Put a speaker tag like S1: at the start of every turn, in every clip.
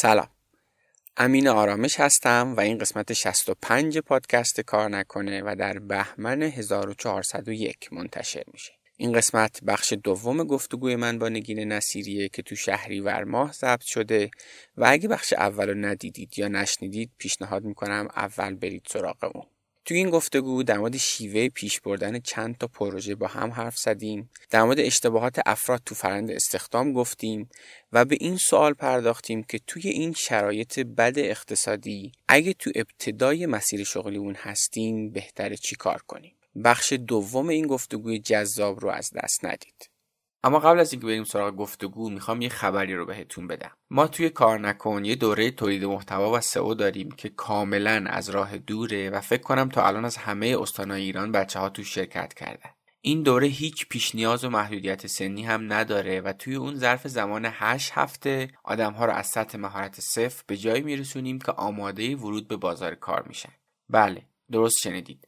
S1: سلام. امین آرامش هستم و این قسمت 65 پادکست کار نکنه و در بهمن 1401 منتشر میشه. این قسمت بخش دوم گفتگوی من با نگین نصیریه که تو شهریور ماه ضبط شده و اگه بخش اول رو ندیدید یا نشنیدید پیشنهاد می‌کنم اول برید سراغ تو این گفتگو در مورد شیوه پیش بردن چند تا پروژه با هم حرف زدیم. در مورد اشتباهات افراد تو فرند استخدام گفتیم و به این سوال پرداختیم که توی این شرایط بد اقتصادی اگه تو ابتدای مسیر شغلیمون هستیم بهتره چی کار کنیم؟ بخش دوم این گفتگوی جذاب رو از دست ندید. اما قبل از اینکه بریم سراغ گفتگو می‌خوام یه خبری رو بهتون بدم. ما توی کار نکن یه دوره تولید محتوا و سئو داریم که کاملا از راه دوره و فکر کنم تا الان از همه استانهای ایران بچه ها تو شرکت کردن. این دوره هیچ پیش نیاز و محدودیت سنی هم نداره و توی اون ظرف زمان 8 هفته آدم ها رو از سطح مهارت صفر به جایی میرسونیم که آماده ورود به بازار کار میشن. بله درست شنیدید.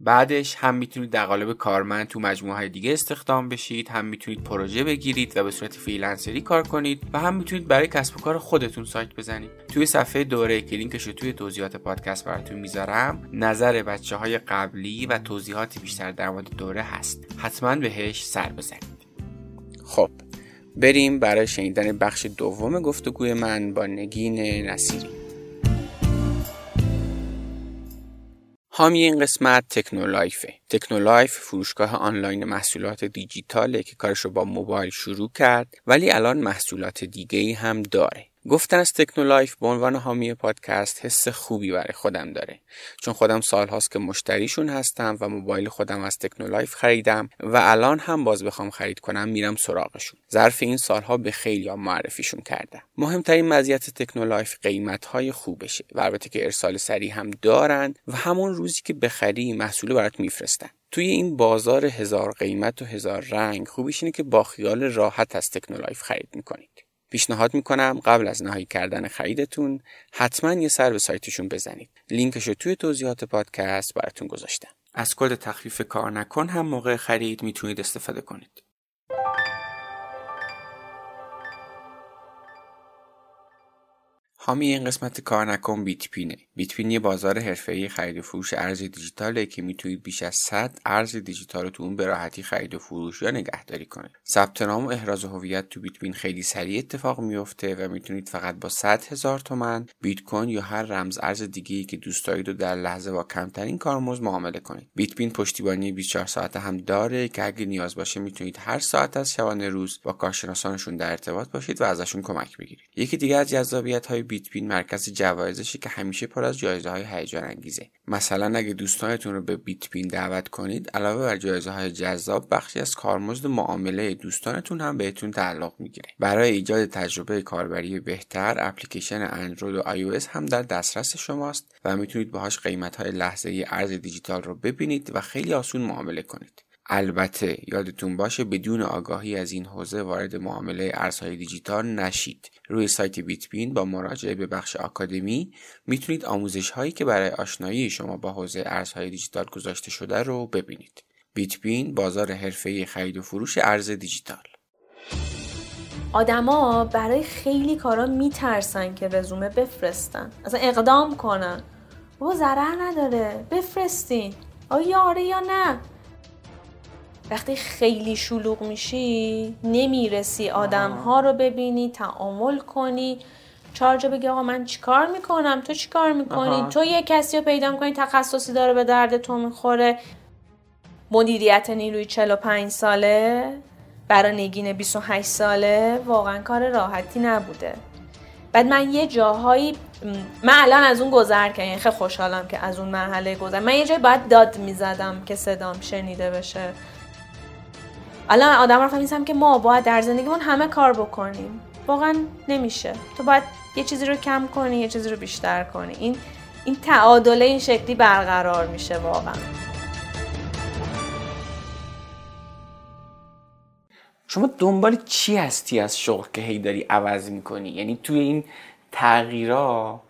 S1: بعدش هم می‌تونید در قالب کارمند تو مجموعه های دیگه استخدام بشید هم می‌تونید پروژه بگیرید و به صورت freelancer ی کار کنید و هم می‌تونید برای کسب و کار خودتون سایت بزنید. توی صفحه دوره که لینکش رو توی توضیحات پادکست براتون می‌ذارم نظر بچه های قبلی و توضیحات بیشتر در مورد دوره هست. حتما بهش سر بزنید. خب بریم برای شنیدن بخش دوم گفتگوی من با نگین نصیری. حامی این قسمت تکنولایفه. تکنولایف فروشگاه آنلاین محصولات دیجیتاله که کارش با موبایل شروع کرد ولی الان محصولات دیگه ای هم داره. گفتن از تکنولایف به عنوان حامی پادکست حس خوبی برای خودم داره. چون خودم سال هاست که مشتریشون هستم و موبایل خودم از تکنولایف خریدم و الان هم باز بخوام خرید کنم میرم سراغشون. ظرف این سالها به خیلی هم معرفیشون کردم. مهمترین مزیت تکنولایف قیمت های خوبشه و البته که ارسال سریع هم دارن و همون روزی که بخری محصول برات میفرستن. توی این بازار هزار قیمت و هزار رنگ خوبیش اینه که با خیال راحت از تکنولایف خرید می‌کنید پیشنهاد می‌کنم قبل از نهایی کردن خریدتون حتما یه سر به سایتشون بزنید. لینکش رو توی توضیحات پادکست براتون گذاشتم. از کد تخفیف کار نکن هم موقع خرید می‌تونید استفاده کنید. حامی این قسمت کار نکن بیت پینه بیت پین یه بازار حرفه‌ای خرید و فروش ارز دیجیتاله که می‌تونید بیش از 100 ارز دیجیتال رو تو اون به راحتی خرید و فروش یا نگهداری کنید ثبت نام و احراز هویت تو بیت پین خیلی سریع اتفاق میفته و می‌تونید فقط با 100 هزار تومن بیت کوین یا هر رمز ارز دیگه که دوست دارید رو در لحظه با کمترین کارمزد معامله کنید. بیت پین پشتیبانی 24 ساعته هم داره که اگه نیاز باشه می‌تونید هر ساعت از شبانه روز با کارشناسانشون در ارتباط باشید و ازشون کمک بگیرید. یکی دیگه از جذابیت های بیت پین مرکز جوایزشه که همیشه پر از جایزه های هیجان انگیزه مثلا اگه دوستانتون رو به بیت پین دعوت کنید علاوه بر جایزه های جذاب بخشی از کارمزد معامله دوستانتون هم بهتون تعلق می‌گیره. برای ایجاد تجربه کاربری بهتر اپلیکیشن اندروید و iOS هم در دسترس شماست و می‌تونید باهاش قیمت های لحظه ارز دیجیتال رو ببینید و خیلی آسون معامله کنید. البته یادتون باشه بدون آگاهی از این حوزه وارد معامله ارزهای دیجیتال نشید. روی سایت بیتبین با مراجعه به بخش آکادمی می‌تونید آموزش هایی که برای آشنایی شما با حوزه ارزهای دیجیتال گذاشته شده رو ببینید. بیتبین بازار حرفه‌ای خرید و فروش ارز دیجیتال.
S2: آدما برای خیلی کارا میترسن که رزومه بفرستن. اصلا اقدام کنن. بابا ضرر نداره. بفرستین. آیا آره یا نه؟ وقتی خیلی شلوغ میشی نمی‌رسی آدم ها رو ببینی تعامل کنی. چارجا بگی آقا من چیکار می‌کنم؟ تو چیکار می‌کنی؟ تو یه کسی رو پیدا می‌کنی تخصصی داره به درد تو می‌خوره. مدیریت نیروی 45 ساله برای نگین 28 ساله. واقعا کار راحتی نبوده. بعد من یه جاهایی من الان از اون گذر کردم یعنی خیلی خوشحالم که از اون مرحله گذر. من یه جایی باید داد می‌زدم که صدام شنیده بشه. الان آدم رو فهمیدم که ما باید در زندگیمون همه کار بکنیم. واقعا نمیشه. تو باید یه چیزی رو کم کنی یه چیزی رو بیشتر کنی. این این تعادله این شکلی برقرار میشه واقعا.
S1: شما دنبال چی هستی از شغل که هی داری عوض می‌کنی؟ یعنی توی این تغییرها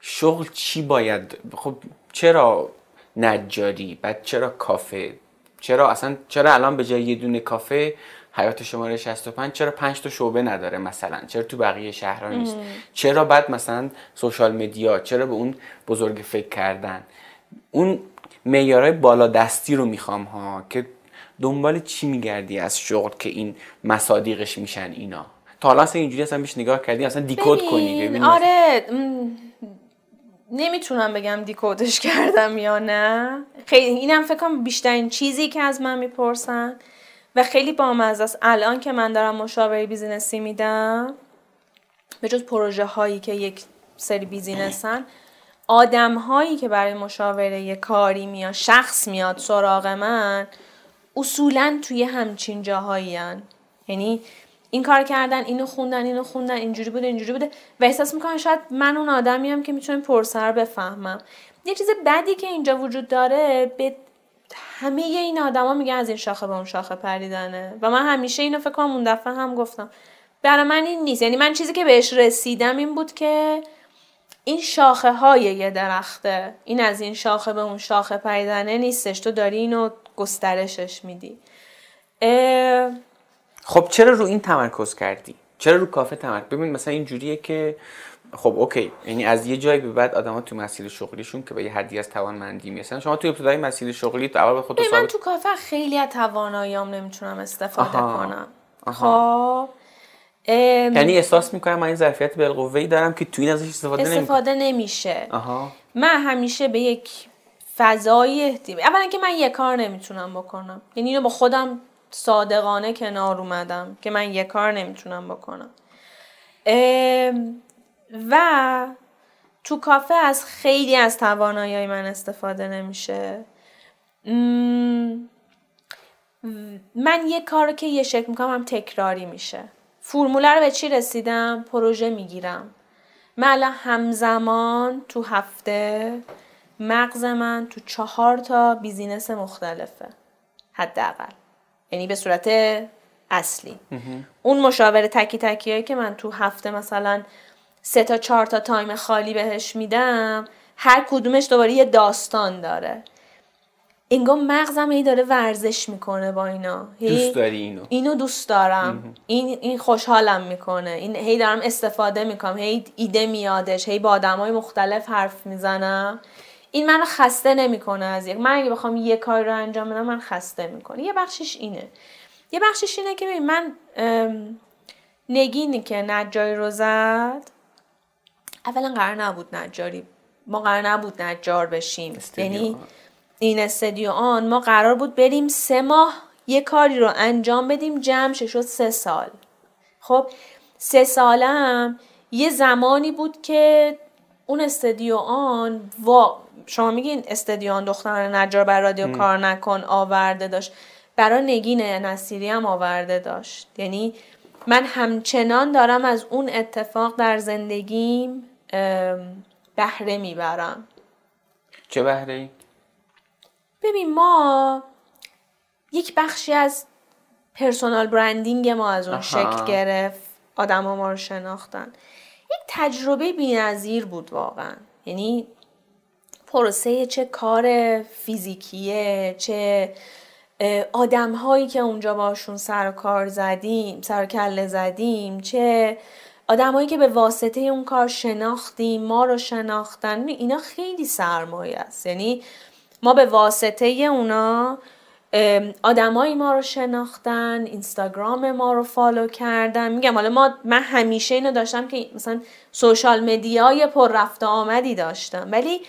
S1: شغل چی باید؟ خب چرا نجاری؟ بعد چرا کافه؟ چرا اصلا چرا الان به جای یه دونه کافه حیات شماره 65 چرا 5 تا شعبه نداره مثلا؟ چرا تو بقیه شهرها نیست؟ چرا بعد مثلا سوشال مدیا چرا به اون بزرگ فکر کردن؟ اون معیارهای بالا دستی رو می‌خوام ها که دنبال چی میگردی از شغل که این مصادیقش میشن اینا؟ تا حالا اصلا اینجوری اصلا بیش نگاه کردی؟ اصلا دیکود کنی؟
S2: ببین آره نمی‌تونم بگم دیکودش کردم یا نه. خیلی اینم فکر کنم بیشترین چیزی که از من می‌پرسن و خیلی بامزه است. الان که من دارم مشاوره بیزینسی میدم به جز پروژه هایی که یک سری بیزینسن آدم هایی که برای مشاوره کاری میاد شخص میاد سراغ من اصولا توی همچین جاهایی یعنی این کار کردن اینو خوندن اینو خوندن اینجوری بوده اینجوری بوده. و احساس می‌کنن شاید من اون آدمی که می‌تونم پرسر بفهمم. یه چیز بدی که اینجا وجود داره به همه این آدما میگن از این شاخه به اون شاخه پریدنه. و من همیشه اینو فکر کنم اون دفعه هم گفتم. برای من این نیست. یعنی من چیزی که بهش رسیدم این بود که این شاخه های یه درخته این از این شاخه به اون شاخه پریدنه نیستش. تو داری اینو گسترشش میدی.
S1: خب چرا رو این تمرکز کردی؟ چرا رو کافه تمرکز؟ ببین مثلا این جوریه که خب اوکی. یعنی از یه جایی به بعد آدما تو مسیر شغلیشون که به یه حدی از توانمندی می‌رسن. شما تو ابتدای مسیر شغلی تو اول به خودت
S2: من تو کافه خیلی از تواناییام نمی‌تونم استفاده کنم. خب
S1: یعنی احساس می‌کنم من این ظرفیت بالقوه دارم که تو این ازش استفاده,
S2: استفاده نمیشه. آها. من همیشه به یک فضای اولا که من یه کار نمی‌تونم بکنم. یعنی اینو با خودم صادقانه کنار اومدم که من یه کار نمی‌تونم بکنم. و تو کافه از خیلی از توانایی من استفاده نمیشه. من یه کار که یه شکل می‌کنم هم تکراری میشه. فرموله رو به چی رسیدم؟ پروژه می‌گیرم. من همزمان تو هفته مغز من تو چهار تا business مختلفه. حداقل. یعنی به صورت اصلی. اون مشاوره تکی تکی هایی که من تو هفته مثلا سه تا چهار تا time خالی بهش میدم هر کدومش دوباره یه داستان داره. انگار مغزم هی داره ورزش می‌کنه با اینا.
S1: دوست داری اینو؟
S2: اینو دوست دارم. این این خوشحالم می‌کنه. این هی دارم استفاده می‌کنم. هی ایده میادش. هی با آدمای مختلف حرف می‌زنم. این منو خسته نمی‌کنه از یک من اگه بخوام یه کار رو انجام بدم من خسته می‌کنه. یه بخشش اینه. یه بخشش اینه که من نگینی که نجاری رو زد. اولا قرار نبود نجاری ما قرار نبود نجار بشیم. یعنی این استدیو آن. ما قرار بود بریم سه ماه یه کاری رو انجام بدیم جمع شد سه سال. خب سه سالم یه زمانی بود که اون استدیو آن و شما میگین استدیو آن دختران نجار بر رادیو کار نکن آورده داشت. برای نگین نصیری هم آورده داشت. یعنی من همچنان دارم از اون اتفاق در زندگیم بهره می‌برم.
S1: چه بهره ای؟
S2: ببین ما یک بخشی از پرسونال برندینگ ما از اون شکل گرفت آدم ها ما رو شناختن. یک تجربه بینظیر بود واقعا. یعنی پروسه چه کار فیزیکیه چه آدم هایی که اونجا باشون سر کار زدیم سر کله زدیم چه آدمایی که به واسطه اون کار شناختیم ما رو شناختن اینا خیلی سرمایه است. یعنی ما به واسطه اونا آدمایی ما رو شناختن اینستاگرام ما رو follow کردن. میگم حالا ما من همیشه اینو داشتم که مثلا social media ی پر رفت آمدی داشتم. ولی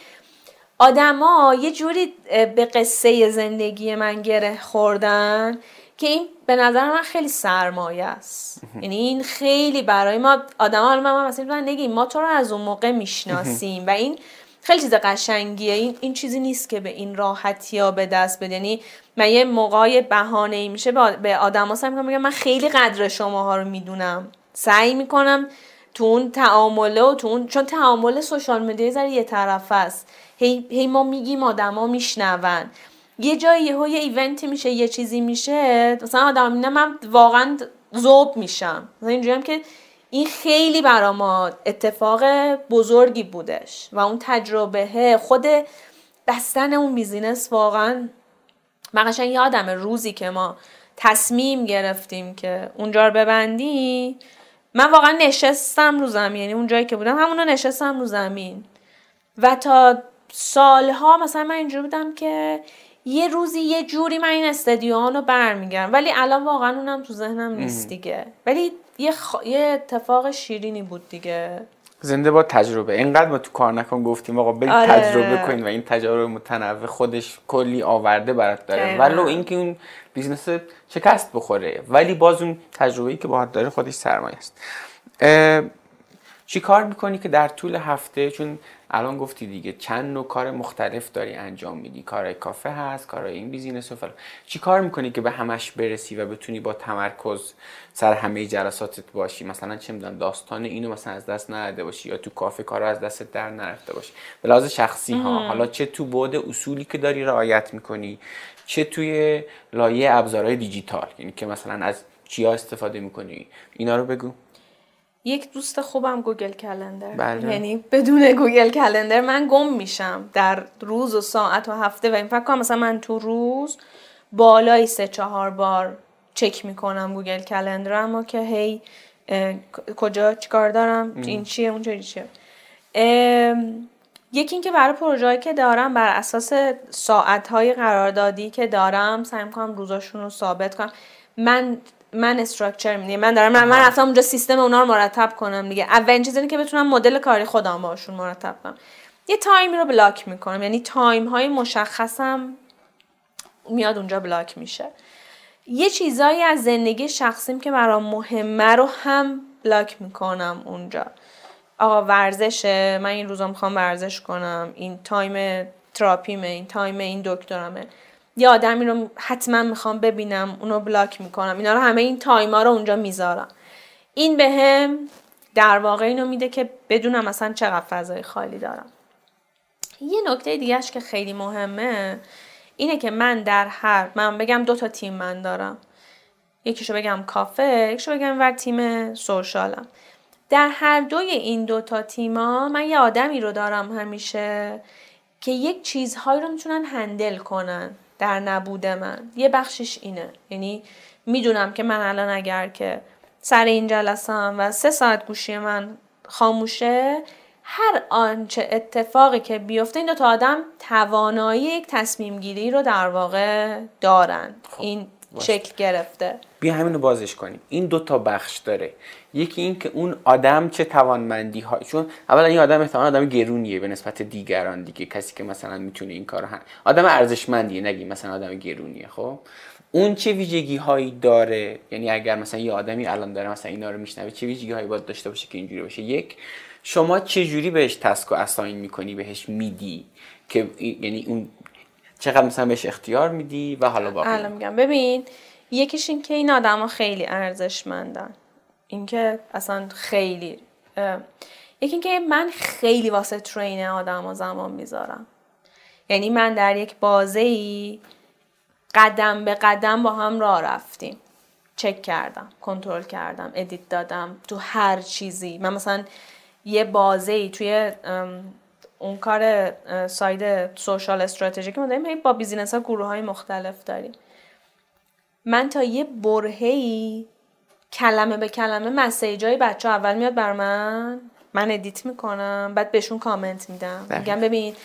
S2: آدما یه جوری به قصه زندگی من گره خوردن که این به نظر من خیلی سرمایه است. یعنی این خیلی برای ما آدم ها من مثلا نگین ما تو رو از اون موقع می‌شناسیم و این خیلی چیز قشنگیه. این این چیزی نیست که به این راحتی ها به دست بده. یعنی من یه موقعی بهانه ای میشه به آدم ها میگم من خیلی قدر شما ها رو می‌دونم. سعی می‌کنم تو اون تعامله و تو اون چون تعامل سوشال مدیا ذره یه طرف است. هی, هی ما میگیم آدما میشنون. یه جایی یه ایونتی میشه یه چیزی میشه مثلا آدم من واقعا زوب میشم. مثلا اینجوری هم که این خیلی برا ما اتفاق بزرگی بودش و اون تجربه خود بستن اون بیزینس واقعا من قشنگ یادم روزی که ما تصمیم گرفتیم که اونجا رو ببندیم. من واقعا نشستم رو زمین یعنی اون جایی که بودم همونو نشستم رو زمین. و تا سالها مثلا من اینجوری بودم که یه روزی یه جوری من این استادیوم رو برمیگردم. ولی الان واقعا اونم تو ذهنم نیست دیگه. ولی یه, یه اتفاق شیرینی بود دیگه.
S1: زنده باد تجربه. اینقدر ما تو کار نکن گفتیم آقا برید آره. تجربه کنید و این تجربه متنوع خودش کلی آورده برات داره. ولو اینکه اون business شکست بخوره ولی باز اون تجربه‌ای که باهات داره خودش سرمایه است. چی کار می‌کنی که در طول هفته؟ چون الان گفتی دیگه چند نوع کار مختلف داری انجام میدی؟ کارهای کافه هست کارهای این business و فلان. چی کار می‌کنی که به همش برسی و بتونی با تمرکز سر همه جلساتت باشی؟ مثلا چه می‌دونم داستان اینو مثلا از دست نداده باشی یا تو کافه کارو از دست در نرفته باشی؟ به لحاظ شخصی ها حالا چه تو بود اصولی که داری رعایت می‌کنی؟ چه توی لایه ابزارهای دیجیتال؟ یعنی که مثلا از چیا استفاده می‌کنی؟ اینا رو بگو.
S2: یک دوست خوبم Google Calendar. بله. یعنی بدون Google Calendar من گم میشم در روز و ساعت و هفته و این فکر کنم مثلا من تو روز بالای سه چهار بار چک می‌کنم Google Calendar اما که هی کجا چیکار دارم؟ این چیه؟ اون چیه؟ یکی اینکه برای پروژه‌ای که دارم بر اساس ساعت‌های قراردادی که دارم سعی می‌کنم روزاشون رو ثابت کنم. من من structure میدیم من دارم من, من رفتم اونجا سیستم اونا رو مرتب کنم دیگه. اولین چیز که بتونم مدل کاری خودم باشون مرتب کنم. یه تایمی رو block می‌کنم. یعنی تایم های مشخصم میاد اونجا block میشه. یه چیزایی از زندگی شخصیم که برام مهمه رو هم block می‌کنم اونجا. آقا ورزشه. من این روزا می‌خوام ورزش کنم. این تایم تراپیمه. این تایم این دکترمه. یه آدمی رو حتما می‌خوام ببینم اونو block می‌کنم. اینا رو همه این تایما رو اونجا می‌ذارم. این به هم در واقع اینو میده که بدونم مثلا چقدر فضای خالی دارم. یه نکته دیگهش که خیلی مهمه اینه که من در هر من بگم دو تا تیم من دارم. یکیشو بگم کافه یکیشو بگم ور تیم سوشالم. در هر دوی این دو تا تیما من یه آدمی رو دارم همیشه که یک چیزهایی رو می‌تونن هندل کنن. در نبود من. یه بخشش اینه. یعنی می‌دونم که من الان اگر که سر این جلسم و سه ساعت گوشی من خاموشه هر آنچه اتفاقی که بیفته این دو تا آدم توانایی یک تصمیم گیری رو در واقع دارن. خب. این شکل گرفته.
S1: بیا همین رو بازش کنیم. این دو تا بخش داره. یکی این که اون آدم چه توانمندی های چون اولا این آدم احتمال آدم گرونیه به نسبت دیگران دیگه. کسی که مثلا می‌تونه این کار هم آدم ارزشمندیه نگی مثلا آدم گرونیه خب؟ اون چه ویژگی هایی داره؟ یعنی اگر مثلا یه آدمی الان داره مثلا اینا رو میشنوه چه ویژگی هایی باید داشته باشه که اینجوری باشه؟ یک شما چه جوری بهش task و assign می‌کنی بهش میدی؟ که یعنی اون چقدر مثلا بهش اختیار میدی و حالا باقی
S2: الان میگم. ببین یکیش این که این آدما خیلی ارزشمندن. اینکه اصلا خیلی یکی اینکه من خیلی واسه train آدم و زمان می‌ذارم. یعنی من در یک بازه ای قدم به قدم با هم راه رفتیم. چک کردم کنترل کردم edit دادم تو هر چیزی. من مثلا یه بازه ای توی اون کار side social strategy که ما داریم با business ها گروه های مختلف داریم. من تا یه برهه‌ای کلمه به کلمه message های بچه ها اول میاد بر من من edit می‌کنم بعد بهشون کامنت میدم. بله. میگم ببین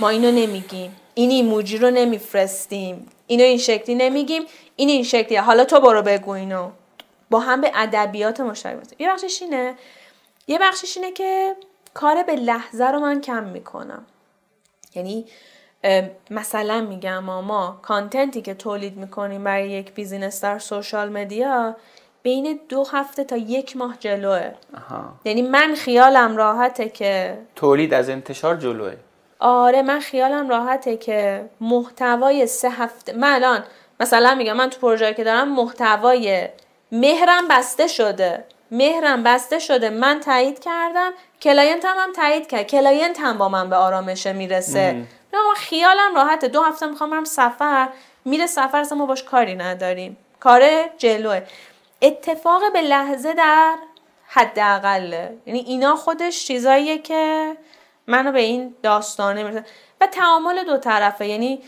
S2: ما اینو نمیگیم. این emoji رو نمیفرستیم. اینو این شکلی نمیگیم. این این شکلیه. حالا تو برو بگو اینو. با هم یه ادبیات مشترک یه بخشش اینه. یه بخشش اینه که کار به لحظه رو من کم می‌کنم. یعنی مثلا میگم ما content ی که تولید می‌کنیم برای یک business در social media بین دو هفته تا یک ماه جلوئه. یعنی من خیالم راحته که
S1: تولید از انتشار جلوئه.
S2: آره من خیالم راحته که محتوای سه هفته من الان مثلا میگم من تو پروژه که دارم محتوای مهرم بسته شده. مهرم بسته شده. من تایید کردم client هم, هم تایید کرد. client هم با من به آرامشه می‌رسه. نه خیالم راحته. دو هفته می‌خوام برم سفر. میره سفر اصلا ما باش کاری نداریم. کار جلوئه. اتفاق به لحظه در حداقله. یعنی اینا خودش چیزاییه که منو به این داستانه می‌رسه. و تعامل دو طرفه. یعنی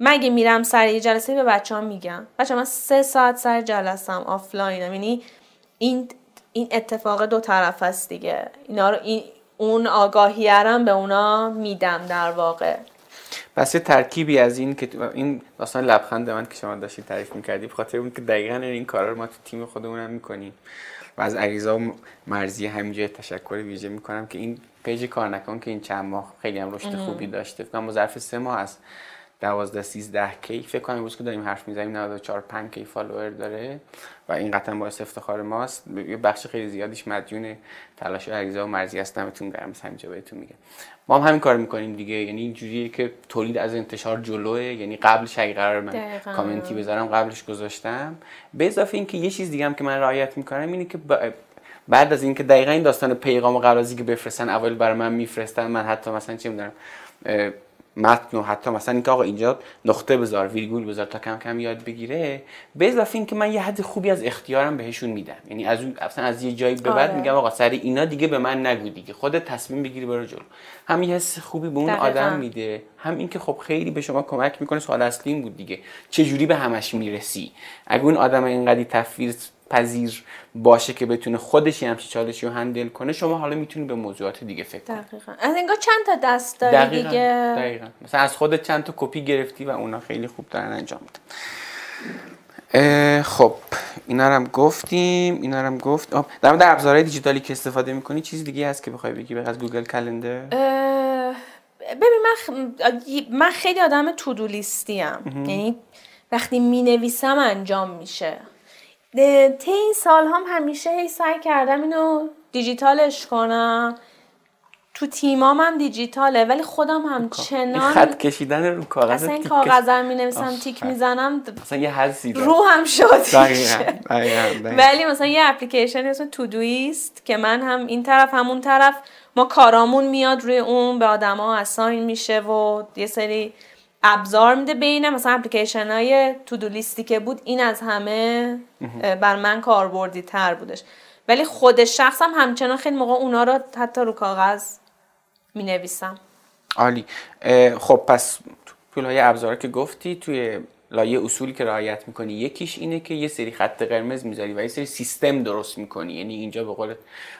S2: مگه میرم سر یه جلسه به بچه ها میگم؟ بچه من سه ساعت سر جلسم آفلاینم. یعنی این این اتفاق دو طرف است دیگه. اینا رو این اون آگاهیرم به اونا میدم در واقع.
S1: پس یه ترکیبی از این که این داستان لبخند من که شما داشتید تعریف می‌کردی بخاطر اون که دقیقا این کارا رو ما تو تیم خودمون هم می‌کنیم. و از عریضا و مرزی همینجا تشکر ویژه می‌کنم که این page کار نکن که این چند ماه خیلی هم رشد خوبی داشته. فکر ظرف سه ماه از 12 13 K؟ فکر کنم امروز که داریم حرف می‌زنیم 94 5 K follower داره. و این قطعا باعث افتخار ماست. یه بخش خیلی زیادیش مدیون تلاش عریضا و مرزی هستم بهتون گرم همینجا بهتون میگم. ما هم همین کار می‌کنیم دیگه. یعنی اینجوریه که تولید از انتشار جلوئه. یعنی قبلش اگه قرار من دقیقا. کامنتی بذارم قبلش گذاشتم. به اضافه اینکه یه چیز دیگه هم که من رعایت می‌کنم اینه که بعد از اینکه دقیقا این داستان پیغام و قرازی که بفرستن اول برای من میفرستن من حتی مثلا چه می‌دونم متن و حتی مثلا اینکه آقا اینجا نقطه بذار ویرگول بذار تا کم کم یاد بگیره به اضافه اینکه من یه حد خوبی از اختیارم بهشون میدم. یعنی از اون اصلا از یه جایی به بعد آره. میگم آقا سری اینا دیگه به من نگو دیگه. خودت تصمیم بگیری برو جلو. هم یه حس خوبی به اون آدم میده. هم اینکه خب خیلی به شما کمک می‌کنه سوال اصلی این بود دیگه. چه جوری به همش می‌رسی؟ اگه اون آدم اینقدی تفویض پذیر باشه که بتونه خودش همچی چالشی رو handle کنه شما حالا می‌تونی به موضوعات دیگه فکر کنی.
S2: دقیقا. از انگار چند تا دست داری دقیقا. دیگه.
S1: دقیقا. مثلا از خودت چند تا کپی گرفتی و اونا خیلی خوب دارن انجام میدن. خب اینا هم گفتیم اینا هم گفت در مورد ابزارهای دیجیتالی که استفاده می‌کنی چیز دیگه هست که بخوای بگی از Google Calendar؟
S2: ببین من, من خیلی آدم تودو لیستی ام. یعنی وقتی می نویسم انجام میشه. طی این سال هم همیشه هی سعی کردم اینو دیجیتالش کنم. تو تیمام هم دیجیتاله ولی خودم همچنان
S1: خط کشیدن رو کاغذ
S2: اصلا این کاغذم می نویسم تیک می‌زنم
S1: مثلا یه حسی
S2: رو هم شد ولی مثلا یه اپلیکیشن اسم تودویست که من هم این طرف همون طرف ما کارامون میاد روی اون به آدما اساین میشه و یه سری ابزار میده بین مثلا اپلیکیشن های تودو لیستی که بود این از همه بر من کاربردی تر بودش. ولی خود شخصم همچنان خیلی موقع اونا رو حتی رو کاغذ می نویسم
S1: عالی خب پس تو های ابزار که گفتی توی لایه اصولی که رعایت می‌کنی. یکیش اینه که یه سری خط قرمز می‌ذاری و یه سری سیستم درست می‌کنی. یعنی اینجا به قول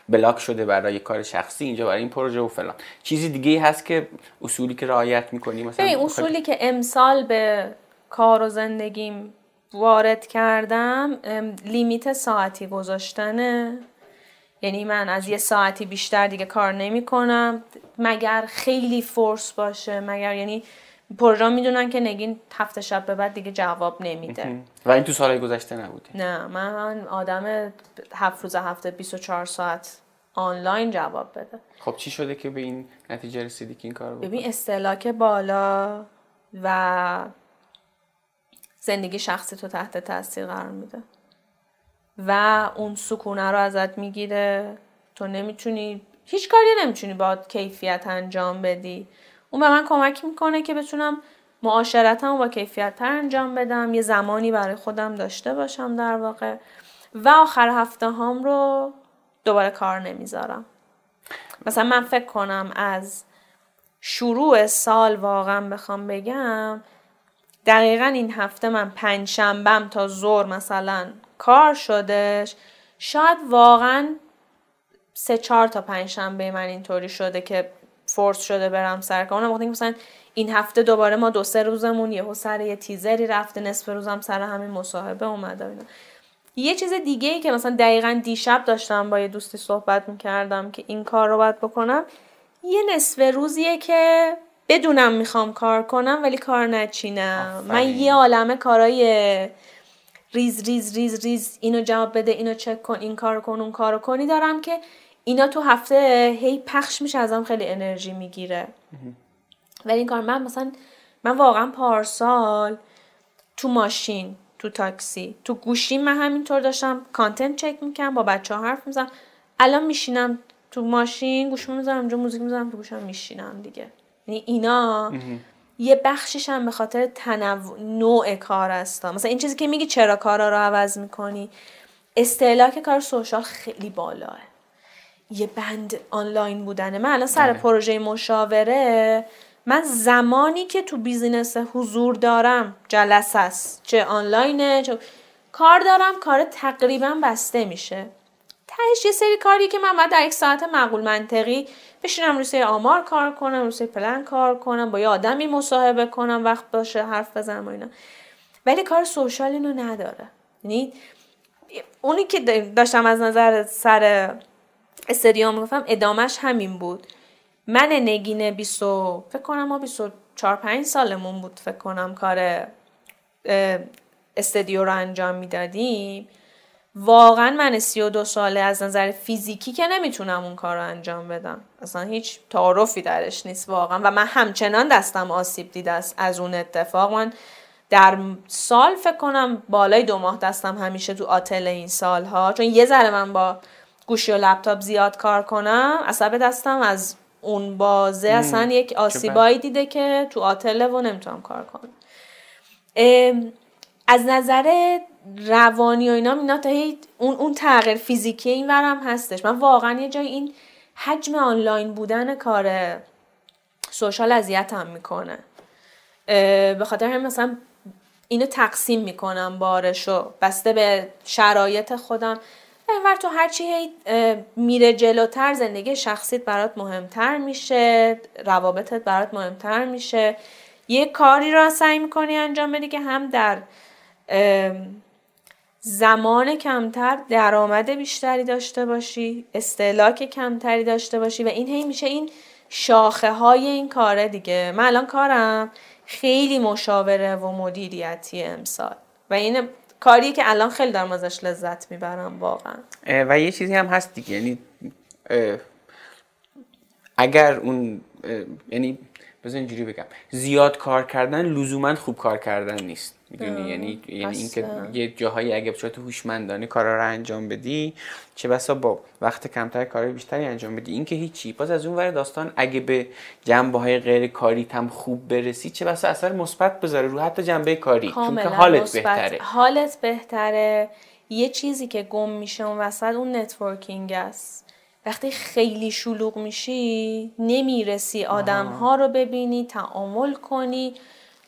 S1: بلاک شده برای کار شخصی اینجا برای این پروژه و فلان. چیزی دیگه هست که اصولی که رعایت می‌کنی؟ مثلا
S2: اصولی که امسال به کار و زندگیم وارد کردم لیمیت ساعتی گذاشتنه. یعنی من از یه ساعتی بیشتر دیگه کار نمی کنم مگر خیلی فورس باشه مگر یعنی پروژه می‌دونن که نگین هفته شب به بعد دیگه جواب نمیده.
S1: و این تو سالهای گذشته نبوده.
S2: نه من آدم هفت روز هفته 24 ساعت آنلاین جواب بده.
S1: خب چی شده که به این نتیجه رسیدی که این کار
S2: ببین استلاک بالا و زندگی شخصی تو تحت تاثیر قرار میده. و اون سکونه رو ازت می‌گیره. تو نمی‌تونی هیچ کاری نمی‌تونی با کیفیت انجام بدی. اون به من کمک می‌کنه که بتونم معاشرتم با کیفیت تر انجام بدم یه زمانی برای خودم داشته باشم در واقع و آخر هفته هام رو دوباره کار نمی‌ذارم. مثلا من فکر کنم از شروع سال واقعا بخوام بگم دقیقا این هفته من پنج شنبم تا زور مثلا کار شدش شاید واقعا سه چهار تا پنج شنبه من اینطوری شده که force شده برم سر کار. اونم مثلا این هفته دوباره ما دو سه روزمون یهو سر یه تیزری رفته نصف روزم سر همین مصاحبه اومده اینا. یه چیز دیگه ای که مثلا دقیقا دیشب داشتم با یه دوستی صحبت می‌کردم که این کار رو باید بکنم یه نصف روزیه که بدونم می‌خوام کار کنم ولی کار نچینم. من یه عالمه کارای ریز ریز ریز ریز اینو جواب بده اینو چک کن این کار کن اون کارو کنی دارم که اینا تو هفته هی پخش میشه ازم خیلی انرژی می‌گیره. ولی این کار من مثلا من واقعا پارسال تو ماشین تو تاکسی تو گوشی من همینطور داشتم کانتنت چک می‌کنم با بچه ها حرف می‌زنم الان میشینم تو ماشین گوشم می‌ذارم اونجا موزیک می‌ذارم تو گوشم میشینم دیگه. یعنی اینا یه بخشش هم به خاطر تنوع نوع کار هست مثلا این چیزی که میگی چرا کارا رو عوض می‌کنی؟ استهلاک کار social خیلی بالاست یه بند آنلاین بودنه. من الان سر بله. پروژه مشاوره من زمانی که تو business حضور دارم جلسه است. چه آنلاینه چه کار دارم کار تقریبا بسته میشه. تهش یه سری کاری که من باید در یک ساعت معقول منطقی بشینم روی سری آمار کار کنم روی سری پلن کار کنم با یه آدمی مصاحبه کنم وقت باشه حرف بزنم و اینا. ولی کار سوشال اینو نداره. یعنی اونی که داشتم از نظر سر استادیوم می‌گفتم ادامش همین بود. من نگینه 20 فکر کنم ما 24 5 سالمون بود فکر کنم کار استدیو رو انجام می‌دادیم. واقعا من سی و دو ساله از نظر فیزیکی که نمی‌تونم اون کار رو انجام بدم. اصلا هیچ تعارفی درش نیست واقعا. و من همچنان دستم آسیب دیده است از اون اتفاق. من در سال فکر کنم بالای دو ماه دستم همیشه تو آتل این سالها. چون یه ذره من با گوشی و لپتاپ زیاد کار کنم عصب دستم از اون بازه اصلا یک آسیبایی دیده که تو آتله و نمی‌تونم کار کنم. از نظر روانی و اینا اینا تا اون اون تغییر فیزیکی این ورم هستش. من واقعا یه جای این حجم آنلاین بودن کار سوشال اذیتم می‌کنه. به خاطر همین مثلا اینو تقسیم می‌کنم بارشو. بسته به شرایط خودم. اینور تو هرچی میره جلوتر زندگی شخصیت برات مهمتر میشه روابطت برات مهمتر میشه. یه کاری را سعی می‌کنی انجام بدی که هم در زمان کمتر درآمد بیشتری داشته باشی استهلاک کمتری داشته باشی و این هی میشه این شاخه های این کاره دیگه. من الان کارم خیلی مشاوره و مدیریتی امسال. و این کاری که الان خیلی دارم ازش لذت می‌برم واقعا.
S1: و یه چیزی هم هست دیگه یعنی اگر اون یعنی بذار اینجوری بگم زیاد کار کردن لزوما خوب کار کردن نیست. می‌دونی؟ یعنی یعنی اینکه یه جاهایی اگه بصورت هوشمندانه کارا رو انجام بدی چه بسا با وقت کمتر کار بیشتری انجام بدی. اینکه هیچی. باز از اون ور داستان اگه به جنبه های غیر کاری هم خوب برسی چه بسا اثر مثبت بذاره رو حتی جنبه کاری چون که حالت بهتره.
S2: حالت بهتره. یه چیزی که گم میشه اون وسط اون networking است. وقتی خیلی شلوغ میشی نمی‌رسی آدم ها رو ببینی تعامل کنی.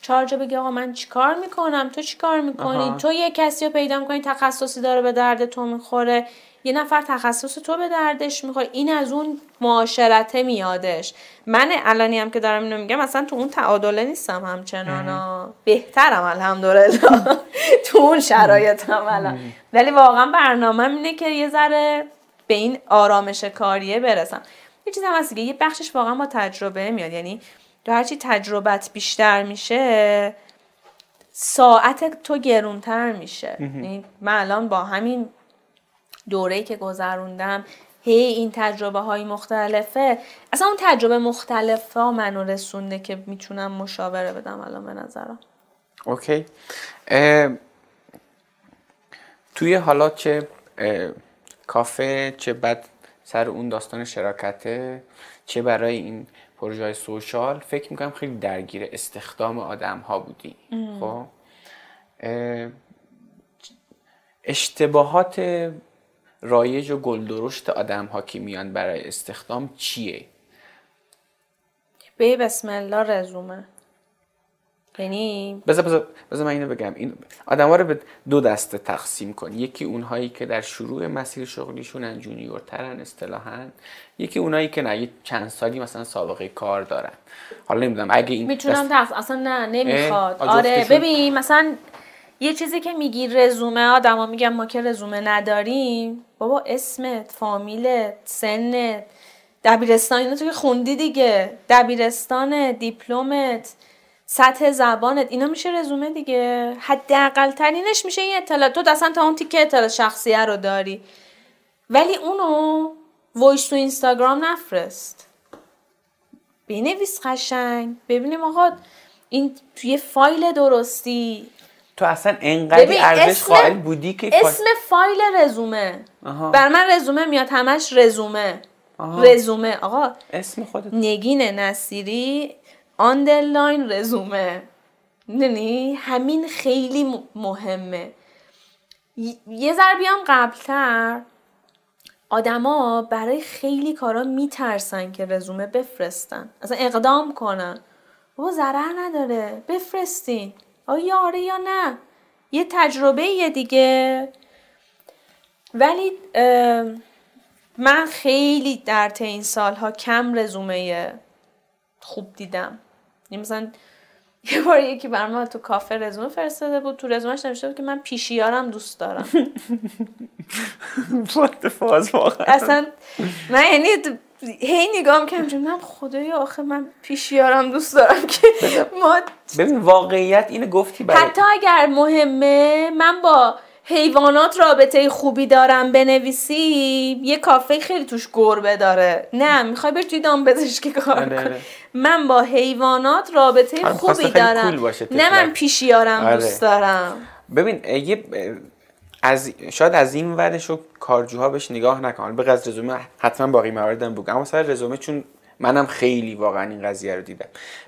S2: چهار جا بگی آقا من چیکار می‌کنم؟ تو چیکار می‌کنی؟ تو یه کسی رو پیدا می‌کنی تخصصی داره به درد تو می‌خوره. یه نفر تخصص تو به دردش می‌خوره. این از اون معاشرته میادش. من الانی هم که دارم اینو میگم مثلا تو اون تعادله نیستم همچنان. بهترم الحمدلله. تو اون شرایطم الان. ولی واقعا برنامه اینه که یه ذره به این آرامش کاریه برسم. یه چیز هم هست یه بخشش واقعا با تجربه میاد. یعنی تو هرچی تجربت بیشتر میشه ساعت تو گرونتر میشه. یعنی من الان با همین دوره که گذروندم هی این تجربه های مختلفه. اصلا اون تجربه مختلفه ها منو رسونده که می‌تونم مشاوره بدم الان به نظرم.
S1: اوکی. توی حالا چه کافه چه بعد سر اون داستان شراکته چه برای این پروژه های سوشال فکر می‌کنم خیلی درگیر استخدام آدم ها بودی خب؟ اشتباهات رایج و گلدرشت آدم ها که میان برای استخدام چیه؟
S2: به بسم الله رزومه. یعنی
S1: بذار بذار بذار من اینو بگم. این آدما رو به دو دسته تقسیم کن. یکی اونهایی که در شروع مسیر شغلیشون junior ترن اصطلاحا. یکی اونایی که نه چند سالی مثلا سابقه کار دارن. حالا نمی‌دونم اگه این
S2: می‌تونم دست... اصلا نه نمی‌خواد. آره ببین مثلا یه چیزی که میگی رزومه آدما میگن ما که رزومه نداریم. بابا اسمت فامیلت سنت دبیرستان اینو تو خوندی دیگه. دبیرستان دیپلمت. سطح زبانت. اینا میشه رزومه دیگه. حداقل ترینش میشه این اطلاعات تو اصلا تا اون تیکه اطلاعات شخصیه رو داری. ولی اونو voice تو اینستاگرام نفرست. بنویس قشنگ. ببینیم آقا این توی فایل درستی.
S1: تو اصلا انقدر ارزش قائل بودی که
S2: اسم فایل رزومه.
S1: آها.
S2: بر من رزومه میاد همش رزومه.
S1: آها.
S2: رزومه. آقا
S1: اسم خودت.
S2: نگین نصیری underline رزومه. می‌دونی همین خیلی مهمه. یه ذره بیام قبلتر. آدما برای خیلی کارا میترسن که رزومه بفرستن. اصلا اقدام کنن. بابا ضرر نداره. بفرستین. آیا آره یا نه؟ یه تجربه یه دیگه. ولی من خیلی در طی این سالها کم رزومه خوب دیدم. یعنی مثلا یه بار یکی بر من تو کافه رزومه فرستاده بود تو رزومش نوشته بود که من پیشیارم دوست دارم.
S1: فاز واقعا؟
S2: اصلا من یعنی هی نگاه می‌کنم چون من خدایا آخه من پیشیارم دوست دارم که ما
S1: ببین واقعیت اینو گفتی برای
S2: حتی اگر مهمه من با حیوانات رابطه خوبی دارم بنویسی؟ یه کافه خیلی توش گربه داره. نه می‌خوای بری توی دامپزشکی کار
S1: آره،
S2: کنی؟
S1: آره.
S2: من با حیوانات رابطه
S1: می‌خواسته
S2: خوبی دارم. نه. من پیشیارم
S1: آره.
S2: دوست دارم.
S1: ببین یه از شاید از این ورش رو کارجوها بهش نگاه نکنن به از رزومه حتما باقی مواردم بگم. اما سر رزومه چون منم خیلی واقعا این قضیه رو دیدم.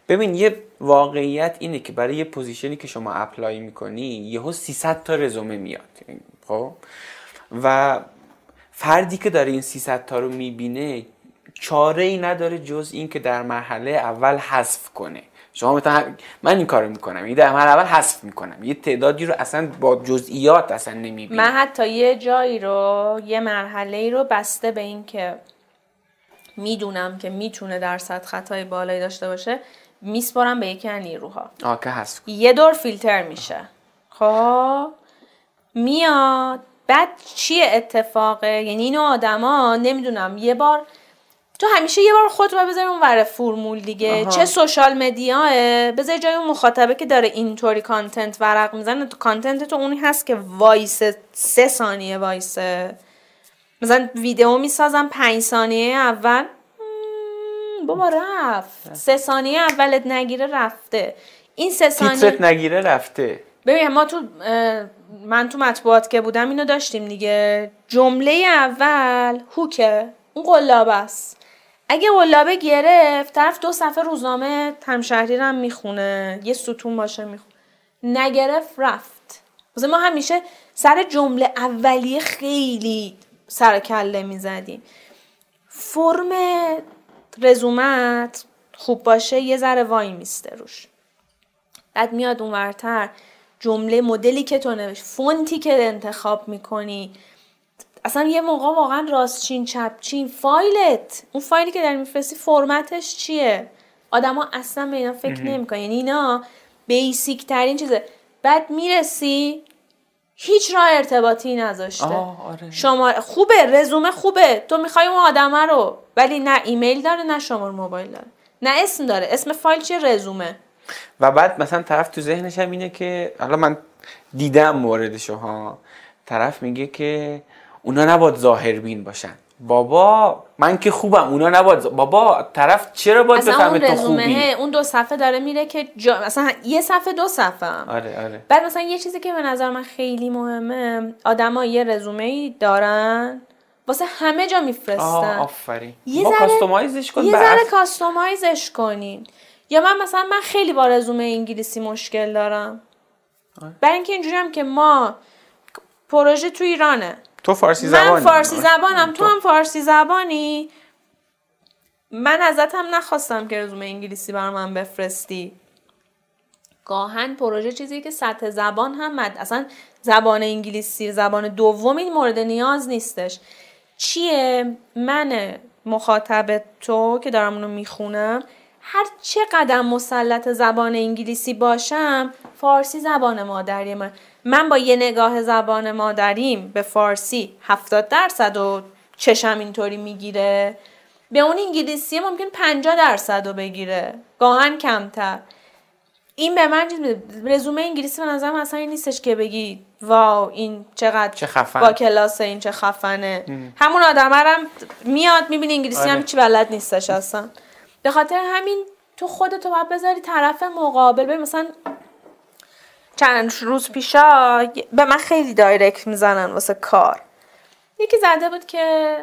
S1: ببین یه واقعیت اینه که برای یه position ی که شما apply می‌کنی یهو 300 تا رزومه میاد خب؟ و فردی که داره این 300 تا رو می‌بینه چاره ای نداره جز این که در مرحله اول حذف کنه. شما مثلا من این کارو می‌کنم این در مرحله اول حذف می‌کنم. یه تعدادی رو اصلا با جزئیات اصلا نمی‌بینم.
S2: من حتی یه جایی رو یه مرحله ای رو بسته به این که می‌دونم که می‌تونه درصد خطای بالایی داشته باشه میسپارم به یکی از نیروها.
S1: آه که حذف کن.
S2: یه دور فیلتر میشه. خب میاد. بعد چیه اتفاقه یعنی اینو آدما نمی‌دونم. یه بار تو همیشه یه بار خودت رو بذاری اون ور فرمول دیگه.
S1: آها.
S2: چه social media ه بذاری جای اون مخاطبه که داره اینطوری content ورق می‌زنه. تو content تو اونی هست که وایس سه ثانیه وایسه مثلا ویدیو می‌سازم پنج ثانیه اول. بابا رفت. سه ثانیه اولت نگیره رفته. این سه ثانیه
S1: تیترت نگیره رفته.
S2: ببین ما تو من تو مطبوعات که بودم اینو داشتیم دیگه. جمله اول hook ه. اون قلابه است. اگه قلابه گرفت طرف دو صفحه روزنامه همشهری رو هم می‌خونه. یه ستون باشه می‌خونه. نگرفت رفت. مثلا ما همیشه سر جمله اولیه خیلی سر کله می‌زدیم فرم رزومت خوب باشه یه ذره وای میسته روش. بعد میاد اونورتر جمله مدلی که تو نوشت فونتی که انتخاب می‌کنی. اصلا یه موقع واقعا راستچین چپچین فایلت اون فایلی که داری میفرستی فرمتش چیه؟ آدما اصلا به اینا فکر نمی‌کنن. یعنی اینا بیسیک ترین چیزه. بعد می‌رسی هیچ راه ارتباطی نذاشته.
S1: آره.
S2: شماره خوبه رزومه خوبه. تو می‌خوای اون آدمه رو ولی نه ایمیل داره نه شماره موبایل داره. نه اسم داره. اسم فایل چیه؟ رزومه.
S1: و بعد مثلا طرف تو ذهنش هم اینه که حالا من دیدم موردشو ها طرف میگه که اونا نباید ظاهربین باشن. بابا من که خوبم اونا نباید بابا طرف چرا باید بفهمه تو خوبی؟
S2: رزومه اون دو صفحه داره میره که جا... مثلا یه صفحه دو صفحه هم.
S1: آره آره.
S2: بعد مثلا یه چیزی که به نظر من خیلی مهمه آدما یه رزومه ای دارن واسه همه جا میفرستن.
S1: آفرین.
S2: یه ذره-
S1: کاستومایزش کن
S2: یه ذره کاستومایزش کنین یا من مثلا من خیلی با رزومه انگلیسی مشکل دارم. برای اینکه اینجوری هم که ما پروژه تو ایرانه.
S1: تو فارسی
S2: من
S1: زبانی.
S2: فارسی زبانم. تو هم فارسی زبانی؟ من ازت هم نخواستم که رزومه انگلیسی بر من بفرستی. گاهن پروژه چیزی که سطح زبان هم مد... اصلا زبان انگلیسی زبان دوم این مورد نیاز نیستش. چیه؟ من مخاطب تو که دارم اونو می‌خونم هر چه قدم مسلط زبان انگلیسی باشم فارسی زبان مادری من. من با یه نگاه زبان مادریم به فارسی 70 درصد و چشم اینطوری می‌گیره. به اون انگلیسی ممکن 50 درصد رو بگیره. گاهن کمتر. این به من رزومه انگلیسی به نظرم اصلا این نیستش که بگی واو این چقدر
S1: چه خفن.
S2: با کلاس این چه خفنه. همون آدم هم میاد می‌بینی انگلیسی
S1: آره.
S2: هم چی بلد نیستش اصلا. به خاطر همین تو خودتو باید بذاری طرف مقابل. ببین مثلا چند روز پیشا به من خیلی دایرکت می‌زنن واسه کار. یکی زده بود که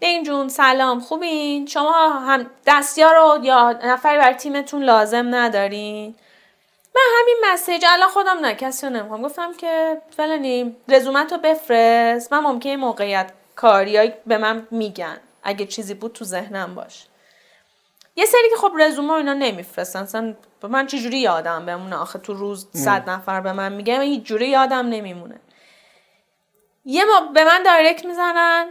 S2: دین جون سلام خوبین؟ شما هم دستیار رو یا نفری بر تیمتون لازم ندارین؟ من همین مسیج الان خودم نه کسی رو نمی‌خوام. گفتم که فلانی رزومت رو بفرست. من ممکنه موقعیت کاریایی به من میگن اگه چیزی بود تو ذهنم باش. یه سری که خب رزومه اینا نمیفرستن. اصلا من چجوری یادم بمونه؟ آخه تو روز صد نفر به من میگه هیچ جوری یادم نمیمونه. یه ما به من دایرکت می‌زنن.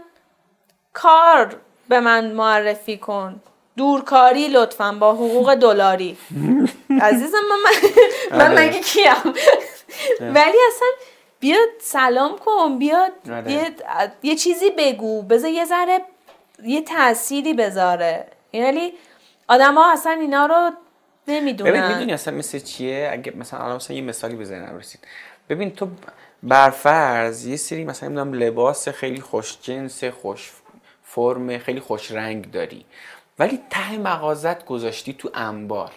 S2: کار به من معرفی کن. دورکاری لطفا با حقوق دلاری. عزیزم من من
S1: آره.
S2: مگه کیم؟ ولی اصلا بیاد سلام کن بیاد
S1: آره.
S2: یه, یه چیزی بگو. بذار یه ذره یه تأثیری بذاره. یعنی آدم ها اصلا اینا رو
S1: ببین
S2: نمی‌دونن
S1: می‌دونی اصلا مثل چیه؟ اگه مثلا الان مثلا یه مثالی بزنم رسید. ببین تو برفرض یه سری مثلا نمی‌دونم لباس خیلی خوش جنس خوش فرم خیلی خوش رنگ داری. ولی ته مغازت گذاشتی تو انبار.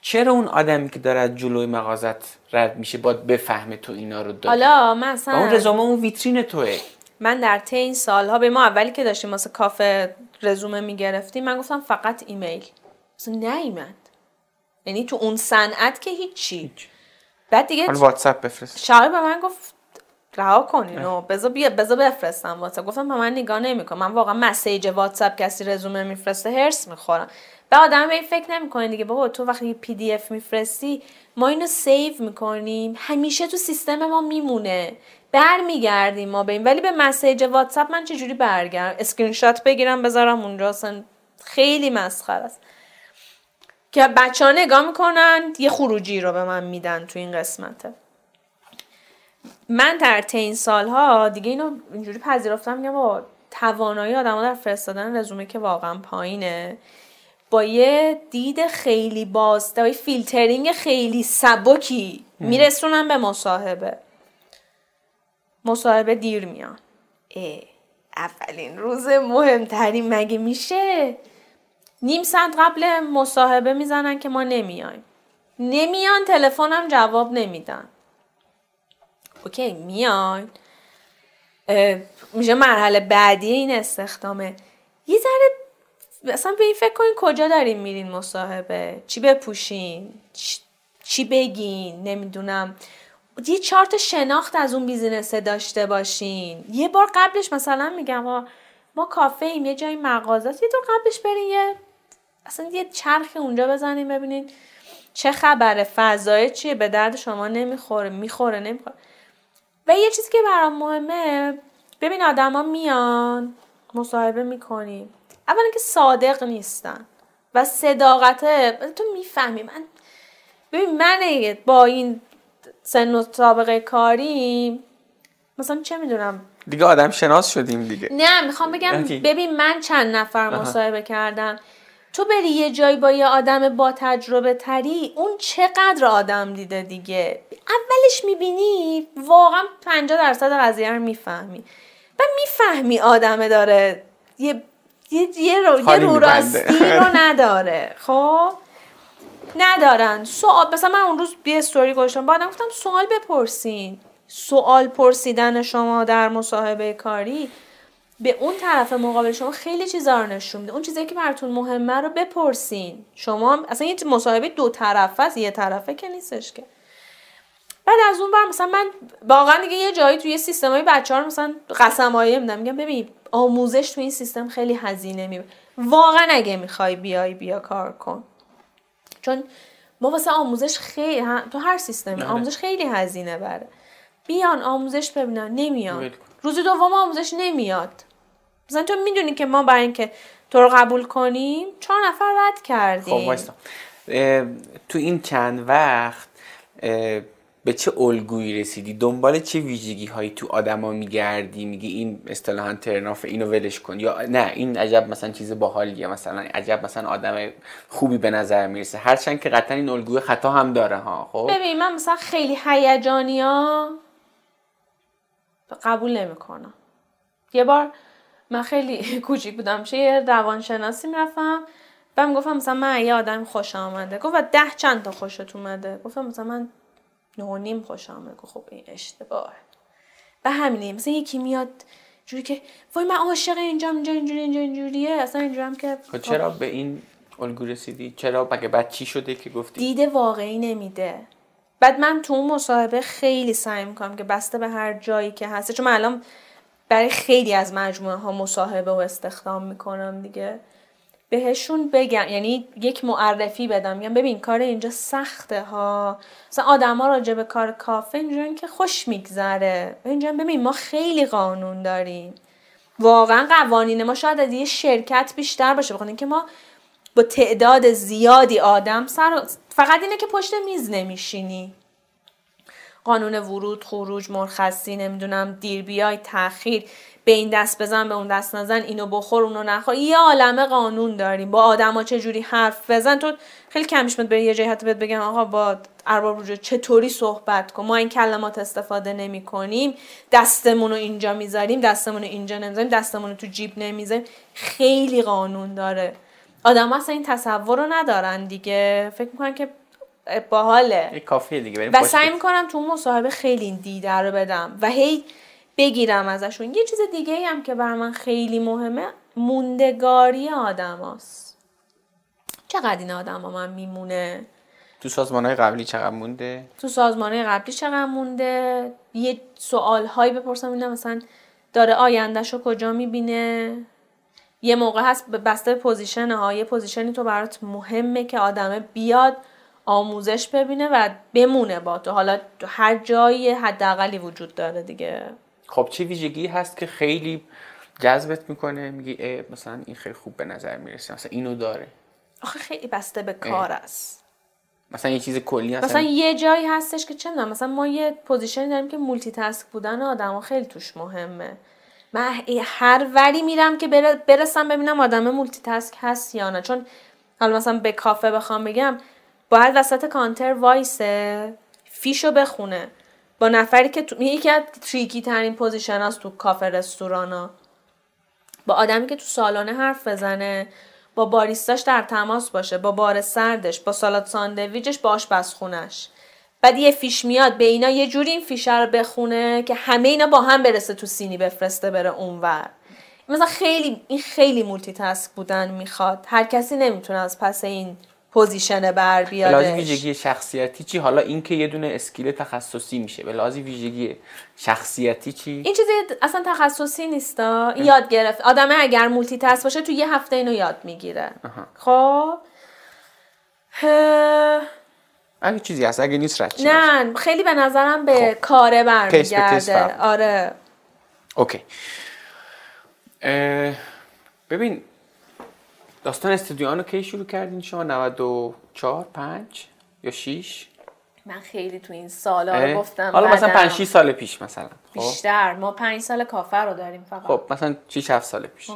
S1: چرا اون آدمی که داره جلوی مغازت رد میشه باید بفهمه تو اینا رو داری؟
S2: حالا
S1: و اون
S2: مثلا
S1: رزومه اون ویترین توه.
S2: من در طی این سالها به ما اولی که داشتیم واسه کافه رزومه می‌گرفتیم من گفتم فقط ایمیل. اصلا نیومد یعنی تو اون صنعت که هیچی. بعد دیگه
S1: واتساپ بفرست.
S2: شاعر به من گفت رها کن اینو بذار بیا بذار بفرستم واتساپ. گفتم به من نگاه نمیکن. من واقعا message واتساپ کسی رزومه میفرسته حرص می‌خورم. به آدم به این فکر نمی‌کنه دیگه. بابا تو وقتی PDF میفرستی ما اینو save می‌کنیم. همیشه تو سیستم ما میمونه. برمیگردیم ما به این. ولی به message واتساپ من چجوری برگردم اسکرین شات بگیرم بذارم اونجا. اصلا خیلی مسخره است. که بچه ها نگاه می‌کنن یه خروجی رو به من میدن تو این قسمته. من در طی این سالها دیگه اینو اینجوری پذیرفتم میگم با توانایی آدم در فرستادن رزومه که واقعا پایینه. با یه دید خیلی و یه فیلترینگ خیلی سبکی میرسونم به مصاحبه. مصاحبه دیر میان اولین روز مهمترین مگه میشه؟ نیم ساعت قبل مصاحبه می‌زنن که ما نمیایم. نمیان تلفنم جواب نمیدن. OK میان. میشه مرحله بعدی این استخدامه. یه ذره اصلا به این فکر کنین کجا دارین میرین مصاحبه؟ چی بپوشین؟ چی بگین؟ نمی‌دونم. یه چهار تا شناخت از اون بیزینسه داشته باشین. یه بار قبلش مثلا میگم ما کافه ایم یه جای مغازه. یه دور قبلش برین یه اصلا یه چرخ اونجا بزنین ببینین چه خبره فضای چیه به درد شما نمی‌خوره می‌خوره نمی‌خوره. و یه چیزی که برام مهمه ببین آدما میان مصاحبه می‌کنیم اولا که صادق نیستن و صداقت تو می‌فهمی. من ببین من با این سن و سابقه کاری مثلا چه می‌دونم؟
S1: دیگه آدم شناس شدیم دیگه.
S2: نه می‌خوام بگم. ببین من چند نفر مصاحبه کردم. تو بری یه جایی با یه آدم با تجربه تری اون چقدر آدم دیده دیگه؟ اولش می‌بینی واقعا 50 درصد قضیه رو می‌فهمی. و می‌فهمی آدمه داره یه یه, یه رو, یه رو. راستی رو نداره. خب؟ ندارن. سوال مثلا من اون روز یه استوری گذاشتم. با آدم گفتم سوال بپرسین. سوال پرسیدن شما در مصاحبه کاری. به اون طرف مقابل شما خیلی چیزا رو نشون میده. اون چیزایی که براتون مهمه رو بپرسین. شما اصلا یه مصاحبه دو طرفه است یه طرفه که نیستش که. بعد از اون بر مثلا من واقعا دیگه یه جایی توی سیستمای بچه ها رو مثلا قسمایی میدم. میگم ببین آموزش تو این سیستم خیلی هزینه می‌بره واقعا اگه می‌خوای بیای بیا کار کن. چون ما واسه آموزش خیلی تو هر سیستمی
S1: آره.
S2: آموزش خیلی هزینه بره. بیان آموزش ببینن نمیان. روز دوم آموزش نمیاد. مثلا تو می‌دونی که ما برای اینکه تو رو قبول کنیم چهار نفر رد کردیم.
S1: خب تو این چند وقت به چه الگویی رسیدی؟ دنبال چه ویژگی هایی تو آدما میگردی؟ میگی این اصطلاحا ترناف اینو ولش کن. یا نه این عجب مثلا چیز باحالیه مثلا عجب مثلا آدم خوبی به نظر می‌رسه. هرچند که قطعا این الگوی خطا هم داره ها خب؟
S2: ببین من مثلا خیلی هیجانی ها قبول نمی‌کنم. یه بار من خیلی کوچیک بودم چه یه روانشناسی می‌رفتم و می‌گفتم مثلا من یه آدم خوش آمده گفت و ده چند تا خوشت اومده؟ گفتم مثلا من نه نیم خوشم میاد خب این اشتباهه. و همینه مثلا یکی میاد جوری که وای من عاشق اینجا اینجا اینجوری اینجا اینجوریه. اصلا اینجورم که
S1: خب چرا به این الگو رسیدی چرا مگه بعد چی شده که گفتی؟
S2: دیده واقعی نمیده. بعد من تو اون مصاحبه خیلی سعی می‌کنم که بسته به هر جایی که هست. چون من الان برای خیلی از مجموعه ها مصاحبه و استخدام می‌کنم دیگه. بهشون بگم یعنی یک معرفی بدم. میگم ببین کار اینجا سخته ها. مثلا آدما راجع به کار کافه اینجوری که خوش میگذره. اینجا ببین ما خیلی قانون داریم. واقعا قوانین ما شاید از یه شرکت بیشتر باشه. بخاطر اینکه ما با تعداد زیادی آدم سر فقط اینه که پشت میز نمیشینی. قانون ورود خروج مرخصی نمی‌دونم دیر بیای تاخیر به این دست بزن به اون دست نزن اینو بخور اونو نخور. یه عالمه قانون داریم با آدما چه جوری حرف بزن؟ تو خیلی کمیش میاد به یه جایی حتی بهت بگن آقا با ارباب رجوع چطوری صحبت کن؟ ما این کلمات استفاده نمی کنیم دستمون رو اینجا می‌ذاریم دستمون رو اینجا نمی‌ذاریم دستمون رو تو جیب نمی‌ذاریم. خیلی قانون داره. آدم اصلا این تصور رو ندارن دیگه. فکر می‌کنن که باحاله.
S1: کافیه دیگه
S2: و سعی می‌کنم تو مصاحبه خیلی data رو بدم و هی بگیرم ازشون. یه چیز دیگه هم که بر من خیلی مهمه موندگاری آدم هست. چقدر این آدم ها من میمونه؟
S1: تو سازمان های قبلی چقدر مونده؟
S2: تو سازمان های قبلی چقدر مونده؟ یه سوال هایی بپرسم اینه مثلا داره آیندهش رو کجا می‌بینه؟ یه موقع هست بسته position ها یه position ی تو برات مهمه که آدمه بیاد آموزش ببینه و بمونه با تو. حالا هر جایی حداقلی وجود داره دیگه.
S1: خب چه ویژگی هست که خیلی جذبت می‌کنه؟ میگی مثلا این خیلی خوب به نظر می‌رسه مثلا اینو داره.
S2: آخه خیلی بسته به کار است.
S1: مثلا یه چیز کلی
S2: هست مثلا یه جایی هستش که چه مثلا ما یه position ی داریم که multitask بودن آدم خیلی توش مهمه. من هر وری میرم که برسم ببینم آدم multitask هست یا نه. چون حالا مثلا به کافه بخوام بگم باید وسط کانتر وایسه فیشو بخونه. با نفری که تو... یکی از tricky ترین position هست تو کافه رستوران ها. با آدمی که تو سالنه حرف بزنه با باریستاش در تماس باشه با بار سردش با سالاد ساندویچش با آشپزخونش بعد یه فیش میاد به اینا یه جوری این فیشه رو بخونه که همه اینا با هم برسه تو سینی بفرسته بره اونور. مثلا خیلی این خیلی multitask بودن می‌خواد. هر کسی نمی‌تونه از پس این position بر بیادش
S1: لازم ویژگی شخصیتی چی؟ حالا اینکه یه دونه skill تخصصی میشه. به لازم ویژگی شخصیتی چی؟
S2: این چیزی اصلا تخصصی نیستا. این یاد گرفت. آدمه اگر multitask باشه تو یه هفته اینو یاد می‌گیره. خب.
S1: اگه چیزی هست اگه نیست رد
S2: نه خیلی به نظرم به خب. کاره برمیگرده. آره.
S1: اوکی. ببین داستان استودیو کی شروع کردین شما؟ 94 5 یا 6
S2: من خیلی تو این سالا گفتم
S1: حالا مثلا 5 6 سال پیش مثلا
S2: خب؟ بیشتر. ما 5 سال کافر رو داریم فقط.
S1: خب مثلا 6 7 سال پیش.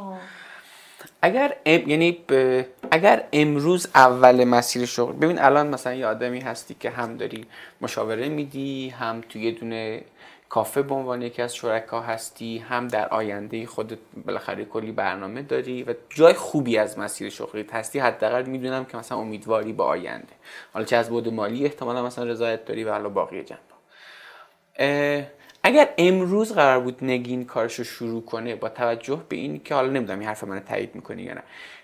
S1: اگر ام... یعنی ب... اگر امروز اول مسیر شغل ببین الان مثلا یه آدمی هستی که هم داری مشاوره میدی هم تو یه دونه کافه به عنوان یکی از شرکا هستی هم در آینده خودت بالاخره کلی برنامه داری و جای خوبی از مسیر شغلیت هستی حداقل می‌دونم که مثلا امیدواری با آینده. حالا چه از بود مالی احتمالا مثلا رضایت داری و حالا باقی جنبا اگر امروز قرار بود نگین کارش رو شروع کنه با توجه به این که حالا نمی‌دونم این حرف من تایید می‌کنی یا نه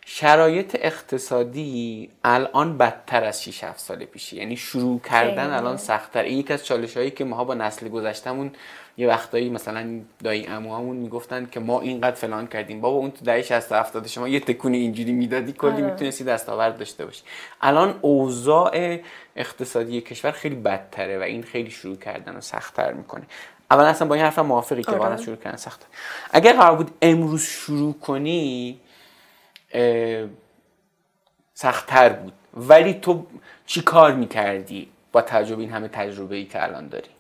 S1: شرایط اقتصادی الان بدتر از 6 7 سال پیشه. یعنی شروع کردن الان سختتر. این یک از چالش هایی که ماها با نسل گذشتمون یه وقتایی مثلا دایی اموامون می‌گفتن که ما اینقدر فلان کردیم. بابا اون تو دهه 60 70 شما یه تکون اینجوری می‌دادی کلی آره. می‌تونستی دستاورد داشته باشی. الان اوضاع اقتصادی کشور خیلی بدتره و این خیلی شروع کردن و سختتر می‌کنه. اول اصلا با این حرفم موافقی که آره. شروع کردن سخته اگر قرار بود امروز شروع کنی سختتر بود. ولی تو چی کار می‌کردی با تجربه این همه تجربه ای که الان داری؟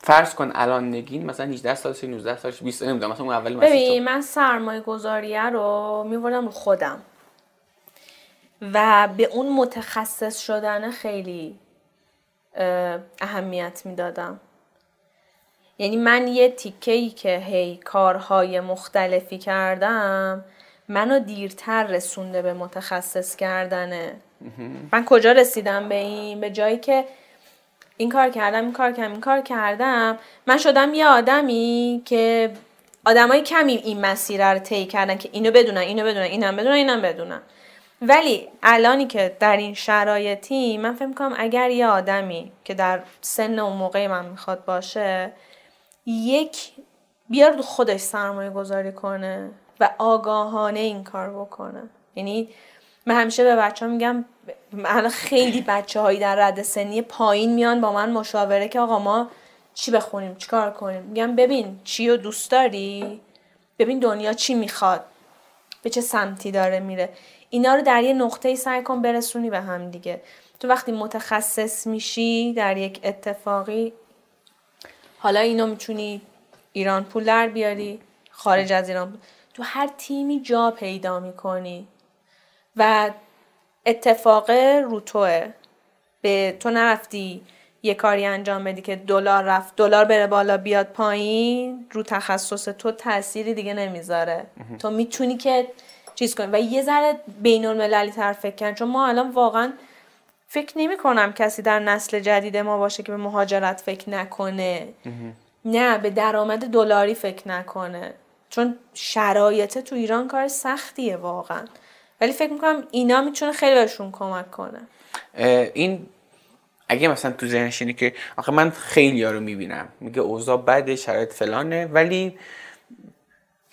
S1: فرض کن الان نگین مثلا 18 سالش 19 سالش 20 نمی‌دونم مثلا اون اولی
S2: ببین من سرمایه گذاریه رو میوردم رو خودم. و به اون متخصص شدن خیلی اهمیت می‌دادم. یعنی من یه تیکه ای که هی کارهای مختلفی کردم منو دیرتر رسونده به متخصص کردن من کجا رسیدم به این؟ به جایی که این کار کردم این کار کردم این کار کردم. من شدم یه آدمی که آدمای کمی این مسیر رو طی کردن که اینو بدونن اینو بدونن اینم بدونن اینم بدونن. ولی الانی که در این شرایطی من فکر کنم اگر یه آدمی که در سن اون موقع من می‌خواد باشه یک بیار خودش سرمایه گذاری کنه و آگاهانه این کار بکنه. یعنی من همیشه به بچه ها میگم الان خیلی بچه هایی در رد سنی پایین میان با من مشاوره که آقا ما چی بخونیم چی کار کنیم؟ میگم ببین چی رو دوست داری؟ ببین دنیا چی می‌خواد؟ به چه سمتی داره میره؟ اینا رو در یه نقطه سعی کن برسونی به هم دیگه. تو وقتی متخصص میشی در یک اتفاقی حالا اینو می‌تونی ایران پول در بیاری خارج از ایران تو هر تیمی جا پیدا می‌کنی و اتفاق رو توه. به تو نرفتی یه کاری انجام بدی که دلار رفت دلار بره بالا بیاد پایین رو تخصص تو تأثیری دیگه نمی‌ذاره. تو می‌تونی که چیز کنی و یه ذره بین المللی تر فکر کن چون ما الان واقعا فکر نمی کنم کسی در نسل جدید ما باشه که به مهاجرت فکر نکنه. نه به درآمد دلاری فکر نکنه. چون شرایط تو ایران کار سختیه واقعا. ولی فکر می‌کنم اینا می‌تونه خیلی بهشون کمک کنه.
S1: این اگه مثلا تو ذهنش اینه که آخه من خیلی ها رو می‌بینم. میگه اوضاع بده شرایط فلانه ولی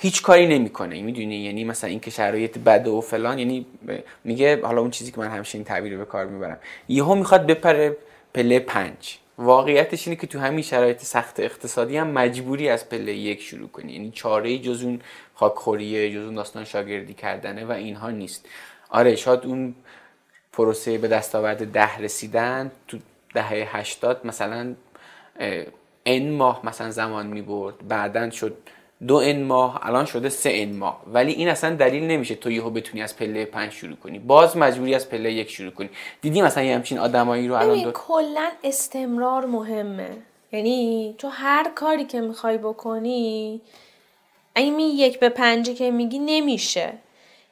S1: هیچ کاری نمی‌کنه. می‌دونی؟ یعنی مثلا اینکه شرایط بده و فلان یعنی میگه حالا اون چیزی که من همیشه این تعبیر به کار می‌برم. یهو می‌خواد بپره پله پنج. واقعیتش اینه که تو همین شرایط سخت اقتصادی هم مجبوری از پله یک شروع کنی. یعنی چاره جز اون خاکخوریه جز اون داستان شاگردی کردنه و اینها نیست. آره شاید اون پروسه به دستاورد ده رسیدن تو دهه هشتاد مثلا ان ماه مثلا زمان می برد بعدا شد دو ان ماه الان شده سه ان ماه. ولی این اصلا دلیل نمیشه تو یهو بتونی از پله پنج شروع کنی. باز مجبوری از پله یک شروع کنی. دیدی مثلا یه همچین آدمایی رو الان دو...
S2: کلا استمرار مهمه. یعنی تو هر کاری که می‌خوای بکنی این یک به پنجی که میگی نمیشه.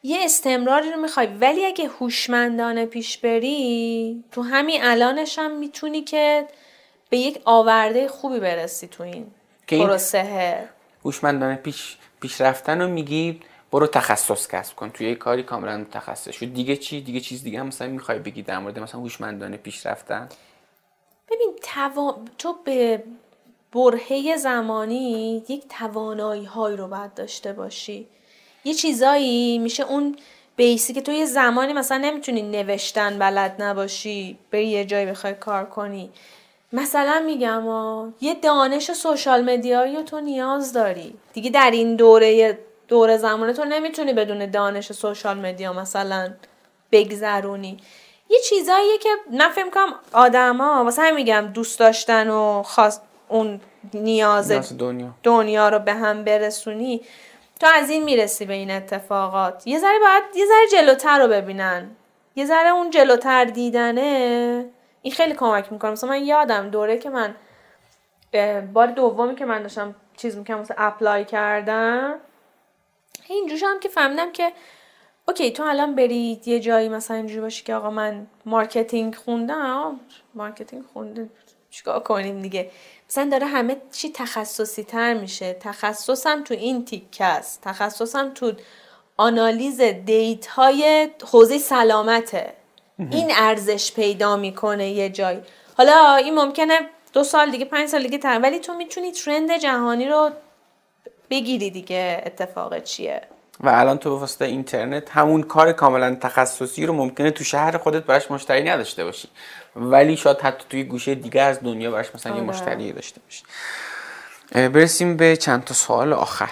S2: یه استمراری رو می‌خوای. ولی اگه هوشمندانه پیش بری تو همین الانش هم می‌تونی که به یک آورده خوبی برسی تو این پروسه.
S1: هوشمندانه پیش پیش رفتن رو میگی برو تخصص کسب کن. توی یه کاری کاملا متخصص شد دیگه چی؟ دیگه چیز دیگه هم مثلا می‌خوای بگی در مورد مثلا هوشمندانه پیش رفتن
S2: ببین توا... تو به برهه زمانی یک توانایی هایی رو باید داشته باشی. یه چیزایی میشه اون بیسی که تو یه زمانی مثلا نمی‌تونی نوشتن بلد نباشی بری یه جایی بخوای کار کنی. مثلا میگم یه دانش سوشال مدیایی تو نیاز داری. دیگه در این دوره دوره زمانه تو نمی‌تونی بدون دانش سوشال مدیا مثلا بگذرونی. یه چیزاییه که نفهم کنم آدما واسه هم میگم دوست داشتن و خواست اون نیاز,
S1: دنیا.
S2: دنیا رو به هم برسونی تو از این می‌رسی به این اتفاقات. یه ذره باید یه ذره جلوتر رو ببینن. یه ذره اون جلوتر دیدنه این خیلی کمک می‌کنه. مثلا من یادم دوره که من بار دومی که من داشتم چیز می‌کنم مثلا apply کردم. اینجوری هم که فهمیدم که okay تو الان برید یه جایی مثلا اینجوری باشی که آقا من marketing خوندم. marketing خونده چیکار کنیم دیگه؟ مثلا داره همه چی تخصصی تر میشه. تخصصم تو این تیکه است. تخصصم تو آنالیز data های حوزه سلامته. این ارزش پیدا می‌کنه یه جایی حالا این ممکنه دو سال دیگه پنج سال دیگه تر. ولی تو می‌تونی ترند جهانی رو بگیری دیگه اتفاق چیه.
S1: و الان تو واسطه اینترنت همون کار کاملا تخصصی رو ممکنه تو شهر خودت براش مشتری نداشته باشی. ولی شاید حتی توی گوشه دیگه از دنیا براش مثلا یه آره. مشتری داشته باشی. برسیم به چند تا سوال آخر.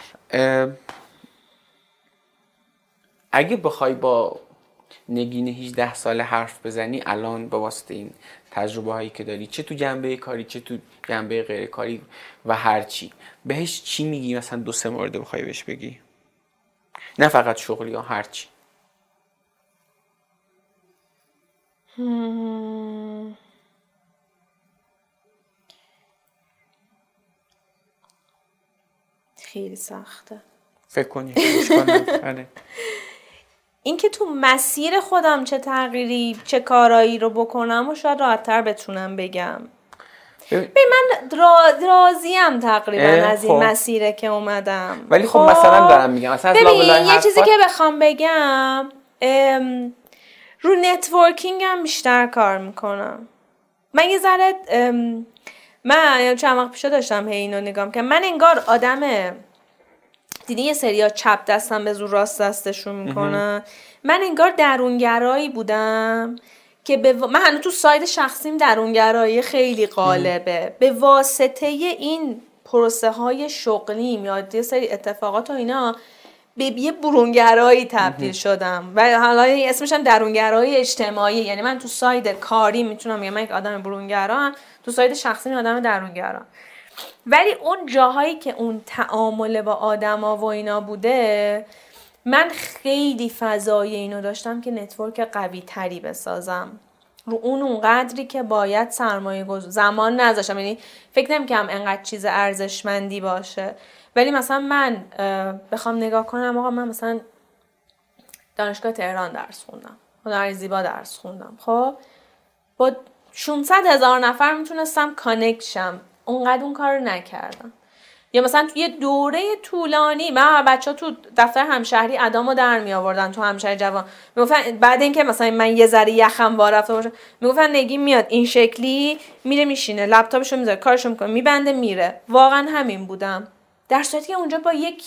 S1: اگه بخوای با نگین 18 ساله حرف بزنی الان با واسطه این تجربه هایی که داری چه تو جنبه کاری چه تو جنبه غیر کاری و هر چی. بهش چی میگی؟ مثلا دو سه مورد بخوای بهش بگی؟ نه فقط شغلی یا هر چی.
S2: خیلی سخته.
S1: فکر کنی.
S2: اینکه تو مسیر خودم چه تغییری چه کارایی رو بکنم و شاید راحتتر بتونم بگم.
S1: ببین-
S2: به من را... راضیم تقریبا از این
S1: خب.
S2: مسیره که اومدم.
S1: ولی خب مثلا دارم میگم. مثلا
S2: ببین یه چیزی که بخوام بگم ام، رو networking هم بیشتر کار می‌کنم. من یه ذره ام، من یعنی چند وقت پیش داشتم هی اینو نگاه که من انگار آدم دیدی یه سریا چپ دستم به زور راست دستشون می‌کنن. من انگار درونگرایی بودم که به من هنوز تو side شخصیم درونگرایی خیلی غالبه. به واسطه این پروسه های شغلیم یا یه سری اتفاقات و اینا به یه برونگرایی تبدیل شدم. و حالا اسمش هم درونگرایی اجتماعی. یعنی من تو side کاری می‌تونم بگم من یک آدم برونگرام تو side شخصی آدم درونگرام ولی اون جاهایی که اون تعامل با آدما و اینا بوده من خیلی فضای اینو داشتم که نتورک قوی تری بسازم. رو اون اونقدری که باید سرمایه گذار زمان نذاشتم. یعنی فکر نمی‌کنم انقدر چیز ارزشمندی باشه. ولی مثلا من بخوام نگاه کنم آقا من مثلا دانشگاه تهران درس خوندم. هنر زیبا درس خوندم. خب؟ با 600 هزار نفر می‌تونستم کانکت اونقدر اون کار رو نکردم. یا مثلا یه دوره طولانی من بچه ها تو دفتر همشهری ادامو در می آوردن تو همشهری جوان. می‌گفتن بعد اینکه مثلا من یه ذره یخم وا رفته باشه می‌گفتن نگی میاد این شکلی میره میشینه لپتاپشو می‌ذاره کارشو می‌کنه میبنده میره. واقعا همین بودم. در صورتی که اونجا با یک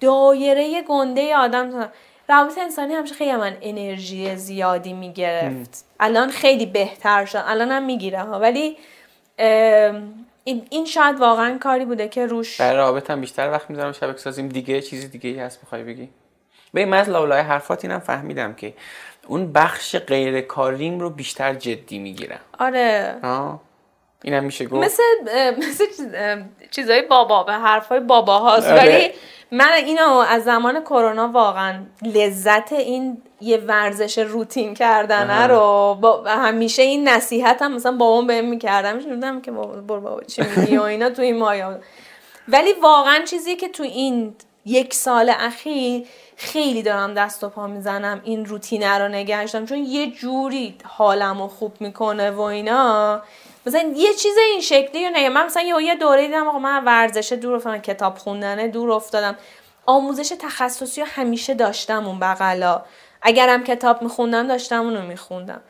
S2: دایره گنده آدم روابط انسانی همیشه خیلی من انرژی زیادی می‌گرفت. الان خیلی بهتر شد. الان هم می‌گیره ها. ولی این شاید واقعا کاری بوده که روش
S1: برای رابط هم بیشتر وقت می‌ذارم شبکه سازیم دیگه چیزی دیگه ای هست می‌خوای بگی؟ ببین من از لابلای حرفات اینم فهمیدم که اون بخش غیر کاریم رو بیشتر جدی می‌گیرم.
S2: آره.
S1: آه. اینم میشه گفت.
S2: مثل مثل چیزای بابا به حرفای بابا هاست
S1: آره.
S2: من اینو از زمان کرونا واقعا لذت این یه ورزش روتین کردنه. رو با همیشه این نصیحت هم مثلا بابام بهم می‌کردم میشنیدم که بابا بابا چی میگی و اینا تو این مایا ولی واقعا چیزی که تو این یک سال اخیر خیلی دارم دست و پا می‌زنم این روتینه رو نگه داشتم. چون یه جوری حالم رو خوب می‌کنه و اینا. مثلا یه چیز این شکلی نگه من مثلا یه, یه دوره دیدم آقا من ورزش دور افتادم کتاب خوندنه دور افتادم. آموزش تخصصی رو همیشه داشتم اون بغلا. اگرم کتاب میخوندم داشتم اونو میخوندم.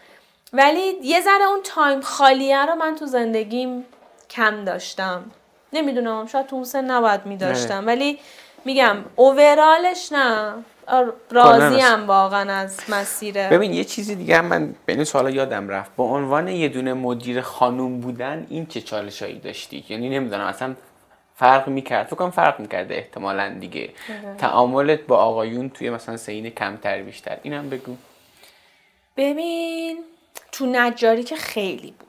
S2: ولی یه ذره اون تایم خالیه رو من تو زندگیم کم داشتم. نمی‌دونم شاید تو اون سن نباید میداشتم. ولی میگم اوورالش نه. راضیم واقعا از مسیره
S1: ببین یه چیزی دیگه هم من به این سوالا یادم رفت. با عنوان یه دونه مدیر خانوم بودن این چه چالشایی داشتی؟ یعنی نمی‌دونم اصلا فرق می‌کرد. فکر کنم فرق می‌کرده احتمالا دیگه. تعاملت با آقایون توی مثلا سین کمتر بیشتر. اینم بگو.
S2: ببین تو نجاری که خیلی بود.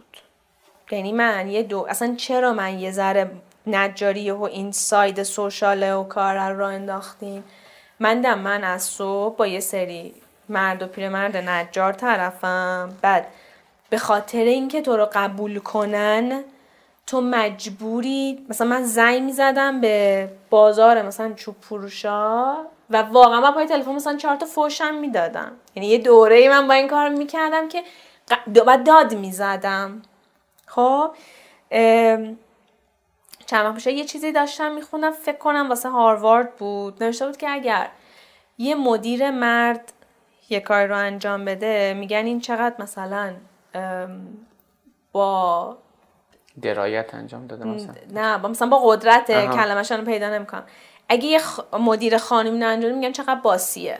S2: یعنی من یه دو اصلا چرا من یه ذره نجاری و این ساید سوشاله و کار رو راه انداختیم من دم من از صبح با یه سری مرد و پیرمرد نجار طرفم. بعد به خاطر اینکه تو رو قبول کنن تو مجبوری مثلا من زنگ می‌زدم به بازار مثلا چوب فروشا و واقعا من پای تلفن مثلا چهار تا فوشم می‌دادم. یعنی یه دوره من با این کار می‌کردم که بعد داد می‌زدم. خب چند وقت پیش یه چیزی داشتم میخوندم فکر کنم واسه هاروارد بود. نوشته بود که اگر یه مدیر مرد یه کار رو انجام بده میگن این چقدر مثلا با
S1: درایت انجام داده مثلا.
S2: نه با مثلا با قدرت. کلمه‌شان رو پیدا نمی‌کنم. اگه یه خ- مدیر خانم اینو انجام میگن چقدر باسیه.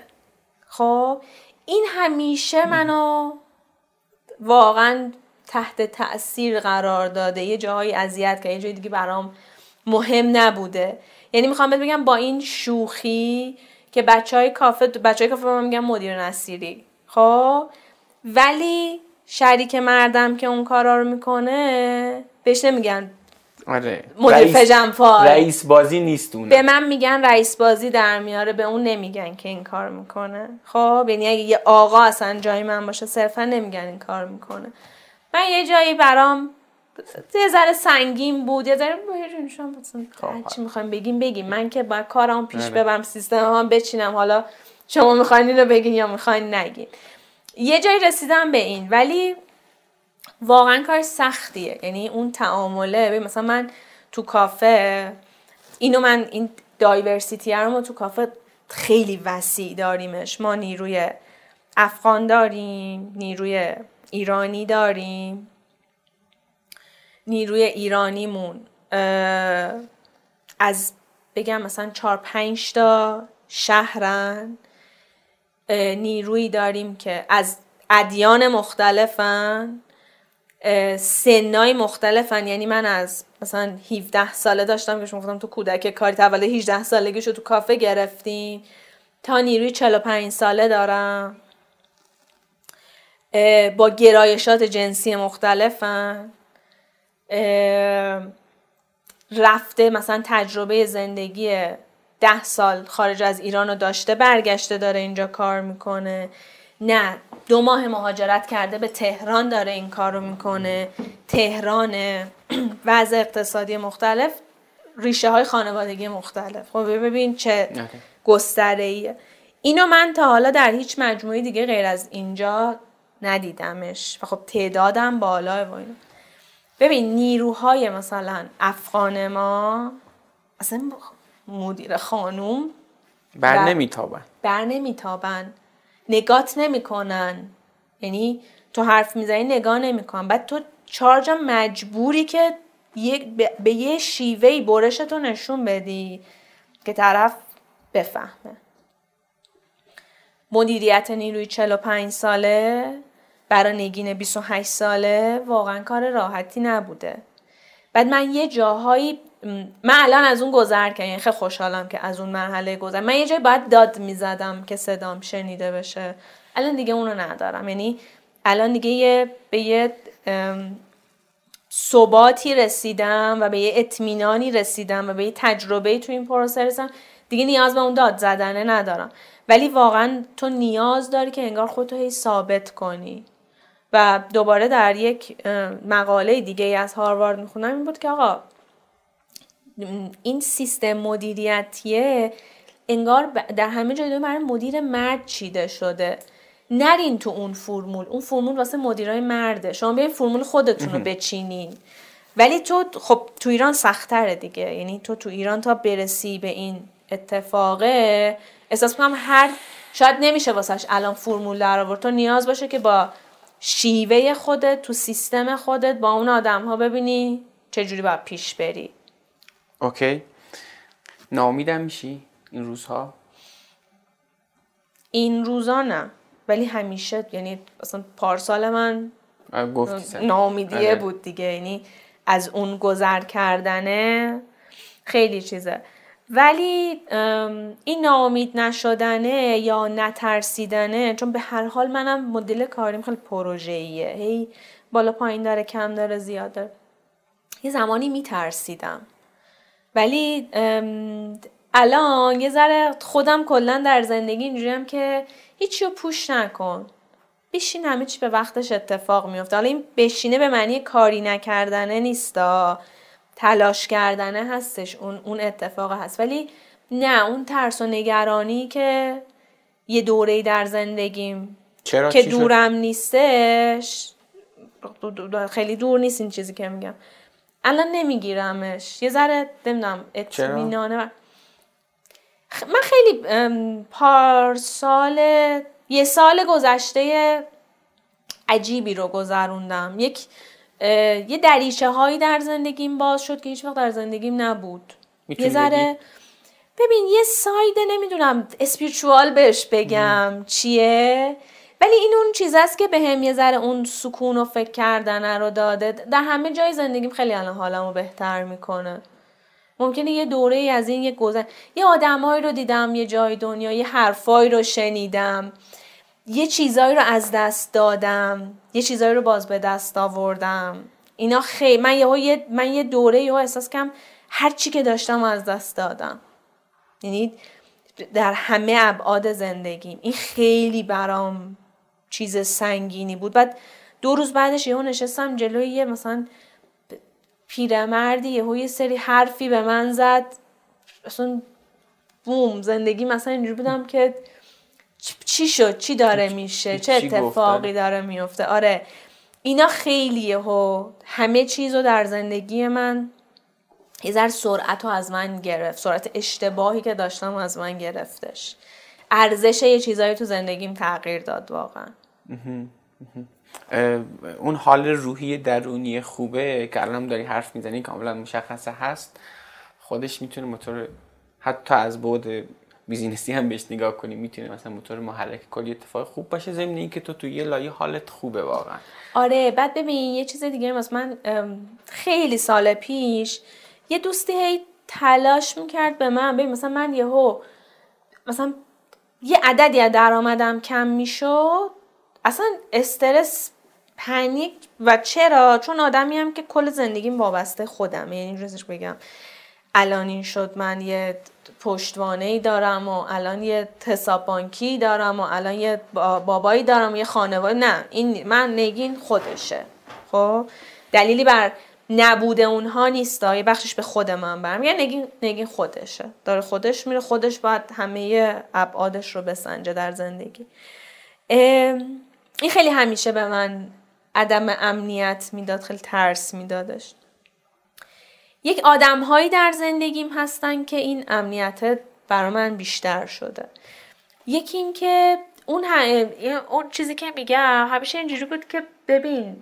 S2: خب این همیشه منو واقعا تحت تاثیر قرار داده. یه جاهایی اذیت که یه جای دیگه برام مهم نبوده. یعنی می‌خوام بهت بگم با این شوخی که بچه های کافه بچه های کافه من میگن مدیر نصیری. خب؟ ولی شریک مردم که اون کارا رو می‌کنه بهش نمیگن
S1: آره.
S2: مدیر
S1: رئیس-
S2: فجنفال
S1: رئیس بازی نیست اون
S2: به من میگن رئیس بازی در میاره به اون نمیگن که این کار می‌کنه. خب؟ یعنی اگه یه آقا اصلا جای من باشه صرفا نمیگن این کار می‌کنه. من یه جایی برام یه ذره سنگین بود یه ذره
S1: خب،
S2: هر چی می‌خوایم بگیم بگیم. من که باید کارم پیش
S1: آره.
S2: ببرم سیستم هم بچینم. حالا شما می‌خواین اینو بگین یا می‌خواین نگین. یه جایی رسیدم به این. ولی واقعا کار سختیه. یعنی اون تعامله مثلا من تو کافه اینو من این دایورسیتی رو تو کافه خیلی وسیع داریمش. ما نیروی افغان داریم نیروی ایرانی داریم. نیروی ایرانیمون از بگم مثلا چهار پنج تا شهرن. نیروی داریم که از ادیان مختلفن. سنای مختلفن. یعنی من از مثلا 17 ساله داشتم که گفتم تو کودک کاری تولد 18 سالگیشو تو کافه گرفتیم. تا نیروی 45 ساله دارم. با گرایشات جنسی مختلفن. رفته مثلا تجربه زندگی ده سال خارج از ایران رو داشته برگشته داره اینجا کار می‌کنه. نه دو ماه مهاجرت کرده به تهران داره این کار رو می‌کنه. تهران وضع اقتصادی مختلف ریشه های خانوادگی مختلف. خب ببین چه. گستره ایه اینو من تا حالا در هیچ مجموعه دیگه غیر از اینجا ندیدمش. و خب تعدادم بالاه و اینو ببین نیروهای مثلا افغان ما اصلا مدیر خانوم
S1: بر نمیتابن.
S2: بر نمیتابن. نگات نمی‌کنن. یعنی تو حرف می‌زنی نگاه نمی‌کنن. بعد تو چارجا مجبوری که به یه شیوهی برشتو نشون بدی که طرف بفهمه. مدیریت نیروی 45 ساله برای نگین 28 ساله واقعا کار راحتی نبوده. بعد من یه جاهایی من الان از اون گذر کردم یعنی خیلی خوشحالم که از اون مرحله گذر. من یه جایی باید داد می‌زدم که صدام شنیده بشه. الان دیگه اونو ندارم. یعنی الان دیگه یه به یه ثباتی رسیدم و به یه اطمینانی رسیدم و به یه تجربه تو این پروسه رسیدم. دیگه نیاز به اون داد زدنه ندارم. ولی واقعا تو نیاز داری که انگار خودتو هی ثابت کنی. و دوباره در یک مقاله دیگه از هاروارد می‌خونم این بود که آقا این سیستم مدیریتیه انگار در همه جای برای مدیر مرد چیده شده. نرین تو اون فرمول. اون فرمول واسه مدیرای مرده. شما بیاین فرمول خودتون رو بچینین. ولی تو خب تو ایران سختره دیگه. یعنی تو تو ایران تا برسی به این اتفاقه احساس کنم هر شاید نمیشه واسهش الان فرمول در آورد. تو نیاز باشه که با شیوه خودت تو سیستم خودت با اون آدم ها ببینی چجوری باید پیش بری.
S1: اوکی. ناامیدم میشی این روزها؟
S2: این روزا نه ولی همیشه یعنی اصلا پارسال من ناامیدیه آره. بود دیگه. یعنی از اون گذر کردنه خیلی چیزه. ولی این ناامید نشدنه یا نترسیدنه چون به هر حال منم مدل کاریم خیلی پروژه‌ایه. هی بالا پایین داره کم داره زیاده یه زمانی میترسیدم. ولی الان یه ذره خودم کلا در زندگی اینجوریم که هیچی رو پوش نکن. بشین همه چی به وقتش اتفاق میفته. حالا این بشینه به معنی کاری نکردنه نیستا. تلاش کردنه هستش اون اون اتفاق هست. ولی نه اون ترس و نگرانی که یه دوره در زندگیم
S1: چرا؟
S2: که دورم نیستش. خیلی دور نیست این چیزی که میگم. الان نمیگیرمش. یه ذره نمی‌دونم اطمینانه من خیلی پارسال یه سال گذشته عجیبی رو گذروندم. یک یه دریچه هایی در زندگیم باز شد که هیچ وقت در زندگیم نبود. یه ذره ببین یه سایده نمی‌دونم اسپیرچوال بهش بگم. چیه؟ ولی این اون چیز است که به هم یه ذره اون سکون و فکر کردن رو داده. در همه جای زندگیم خیلی الان حالمو بهتر می‌کنه. ممکنه یه دوره از این یه گذر یه آدمایی رو دیدم یه جای دنیا یه حرفایی رو شنیدم. یه چیزایی رو از دست دادم یه چیزایی رو باز به دست آوردم. اینا خیلی من یه من یه دوره یه احساس کم هر چی که داشتم از دست دادم. یعنی در همه ابعاد زندگیم. این خیلی برام چیز سنگینی بود. بعد دو روز بعدش یهو نشستم جلوی یه مثلا پیرمردی یهو یه سری حرفی به من زد. اصلا بوم زندگی مثلا اینجوری بودم که چی شد؟ چی داره میشه؟ چه اتفاقی داره میفته؟ آره اینا خیلیه و همه چیز رو در زندگی من یه ذره سرعت رو از من گرفت. سرعت اشتباهی که داشتم از من گرفتش. ارزش یه چیزایی تو زندگیم تغییر داد واقعا.
S1: اون حال روحی درونی خوبه که الان داری حرف می‌زنی کاملا مشخصه هست. خودش می‌تونه موتور حتی از بود بیزینسی هم بهش نگاه کنی می‌تونه مثلا موتور محرک کلی اتفاق خوب باشه ضمن اینکه تو تو یه لایه حالت خوبه واقعا.
S2: آره بعد ببین یه چیز دیگه مثلا من خیلی سال پیش یه دوستی هی تلاش می‌کرد به من ببین مثلا من یهو مثلا یه عددی از درآمدم کم می‌شد اصلا استرس پنیک و چرا؟ چون آدمی هم که کل زندگیم وابسته خودم یعنی روزش بگم. الان این شد من یه پشتوانه ای دارم و الان یه حساب بانکی دارم و الان یه بابایی دارم یه خانواده. نه این من نگین خودشه. خب؟ دلیلی بر نبوده اونها نیست. یه بخشش به خود من برم. یه نگین, نگین خودشه. داره خودش میره. خودش باید همه ابعادش رو بسنجه در زندگی. این خیلی همیشه به من عدم امنیت می‌داد خیلی ترس میدادش. یک آدم هایی در زندگیم هستن که این امنیت برا من بیشتر شده. یکی این که اون, اون چیزی که میگم همیشه اینجوری بود که ببین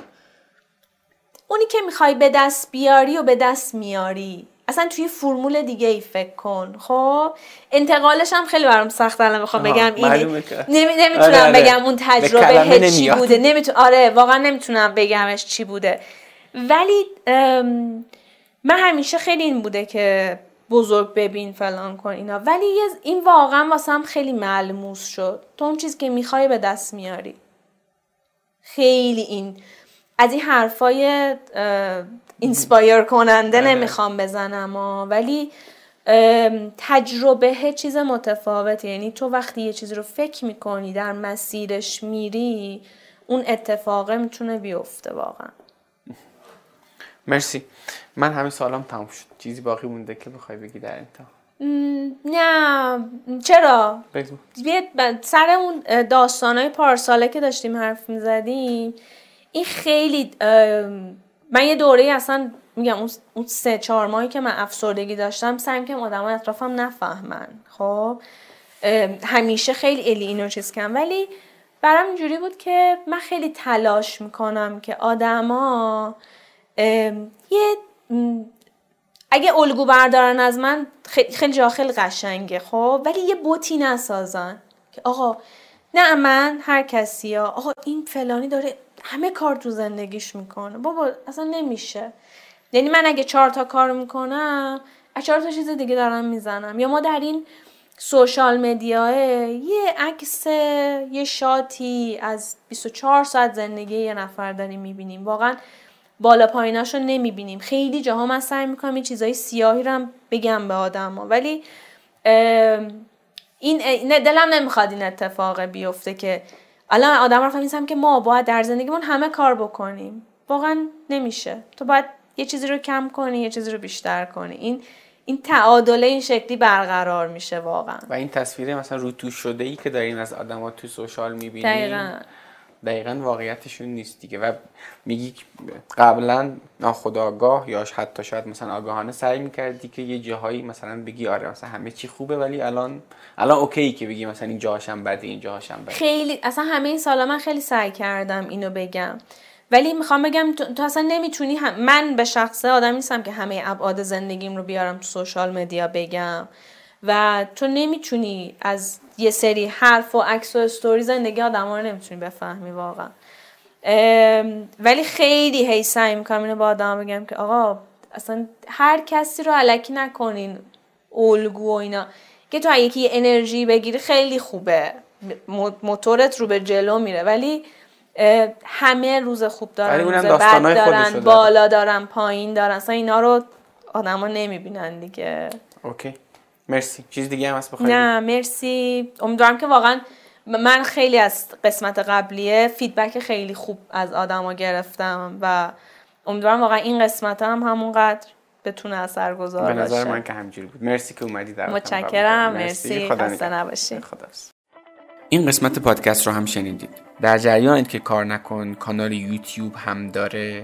S2: اونی که می‌خوای به دست بیاری و به دست میاری. اصلا توی فرمول دیگه ای فکر کن. خب؟ انتقالش هم خیلی برام سخت الان بخوام بگم این نمی‌تونم آره، آره. بگم اون تجربه چی بوده. نمی‌تونم آره واقعا نمی‌تونم بگمش چی بوده. ولی من همیشه خیلی این بوده که بزرگ ببین فلان کن اینا. ولی این واقعا واسه خیلی ملموس شد. تو اون چیز که می‌خوای به دست میاری. خیلی این از این حرفای اینسپایر کننده آره. نمی‌خوام بزنم ولی تجربه چیز متفاوته. یعنی تو وقتی یه چیز رو فکر می‌کنی در مسیرش میری اون اتفاقه می‌تونه بیفته واقعا.
S1: مرسی. من همین سالم تموم شد. چیزی باقی مونده که بخوای بگی در انتها؟
S2: نه. چرا؟ سر اون داستانهای پارساله که داشتیم حرف می‌زدیم این خیلی من یه دوره اصلا میگم اون سه چهار ماهی که من افسردگی داشتم سعی که آدم اطرافم نفهمن. خب؟ همیشه خیلی الی اینو چیز کم ولی برام اینجوری بود که من خیلی تلاش می‌کنم که آدما یه اگه الگو بردارن از من خیلی, جا خیلی قشنگه خب؟ ولی یه بوتی نسازن که آقا نه من هر کسی ها آقا این فلانی داره همه کار تو زندگیش می‌کنه. بابا اصلا نمیشه. یعنی من اگه چهار تا کار می‌کنم از چهار تا چیز دیگه دارم می‌زنم. یا ما در این سوشال مدیاه یه عکس یه شاتی از 24 ساعت زندگی یه نفر داریم می‌بینیم. واقعا بالا پاییناش رو نمی‌بینیم. خیلی جاها من سعی می‌کنم این چیزای سیاهی رو بگم به آدم ها. ولی این دلم نمی‌خواد این اتفاق بیفته که الان آدم رو فهمیدم که ما باید در زندگیمون همه کار بکنیم. واقعا نمیشه. تو باید یه چیزی رو کم کنی یه چیزی رو بیشتر کنی. این این تعادل این شکلی برقرار میشه واقعا.
S1: و این تصویر مثلا رو شده ای که داریم از آدما تو سوشال می‌بینیم. دقیقا. واقعیتشون نیست دیگه. و میگی قبلا ناخداگاه یا حتی شاید مثلا آگاهانه سعی می‌کردی که یه جاهایی مثلا بگی آره مثلا همه چی خوبه ولی الان الان اوکی که بگی مثلا این جاهاشم بده این جاهاشم بده.
S2: خیلی اصلا همه این سالا من خیلی سعی کردم اینو بگم. ولی می‌خوام بگم تو اصلا نمی‌تونی هم... من به شخصه آدم نیستم که همه ابعاد زندگیم رو بیارم تو سوشال مدیا بگم. و تو نمی‌تونی از یه سری حرف و عکس و استوری زندگی آدم رو نمی‌تونی بفهمی واقعا. ولی خیلی هی سعی می‌کنم اینو با آدم بگم که آقا اصلا هر کسی رو علکی نکنین الگو و اینا. که تو یکی یه انرژی بگیری خیلی خوبه. موتورت رو به جلو میره. ولی همه روز خوب دارن روز بد دارن بالا دارن پایین دارن. اصلا اینا رو آدما نمی‌بینن دیگه.
S1: okay. مرسی. چیز دیگه هم هست
S2: بخواید نه مرسی. امیدوارم که واقعا من خیلی از قسمت قبلیه feedback خیلی خوب از آدما گرفتم و امیدوارم واقعا این قسمت هم همونقدر بتونه اثر گذار باشه
S1: به نظر من که همینجوری بود. مرسی که اومدی در
S2: متشکرم. مرسی, مرسی. خسته نباشی.
S1: خدا این قسمت پادکست رو هم شنیدید. در جریانید که کار نکن کانال یوتیوب هم داره.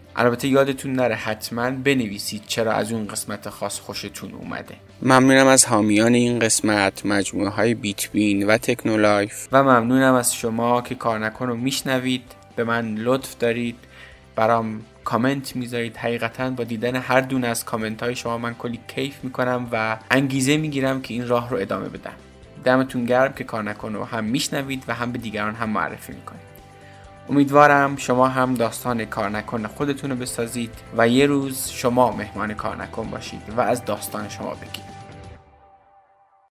S1: البته یادتون نره حتما بنویسید چرا از اون قسمت خاص خوشتون اومده. ممنونم از حامیان این قسمت مجموعه های بیت بین و تکنولایف. و ممنونم از شما که کار نکن رو میشنوید. به من لطف دارید. برام کامنت می‌ذارید. حقیقتا با دیدن هر دونه از کامنت های شما من کلی کیف می‌کنم و انگیزه می‌گیرم که این راه رو ادامه بدم. دمتون گرم که کار نکن رو هم میشنوید و هم به دیگران هم معرفی می‌کنید. امیدوارم شما هم داستان کار نکن خودتون رو بسازید و یه روز شما مهمان کار نکن باشید و از داستان شما بگید.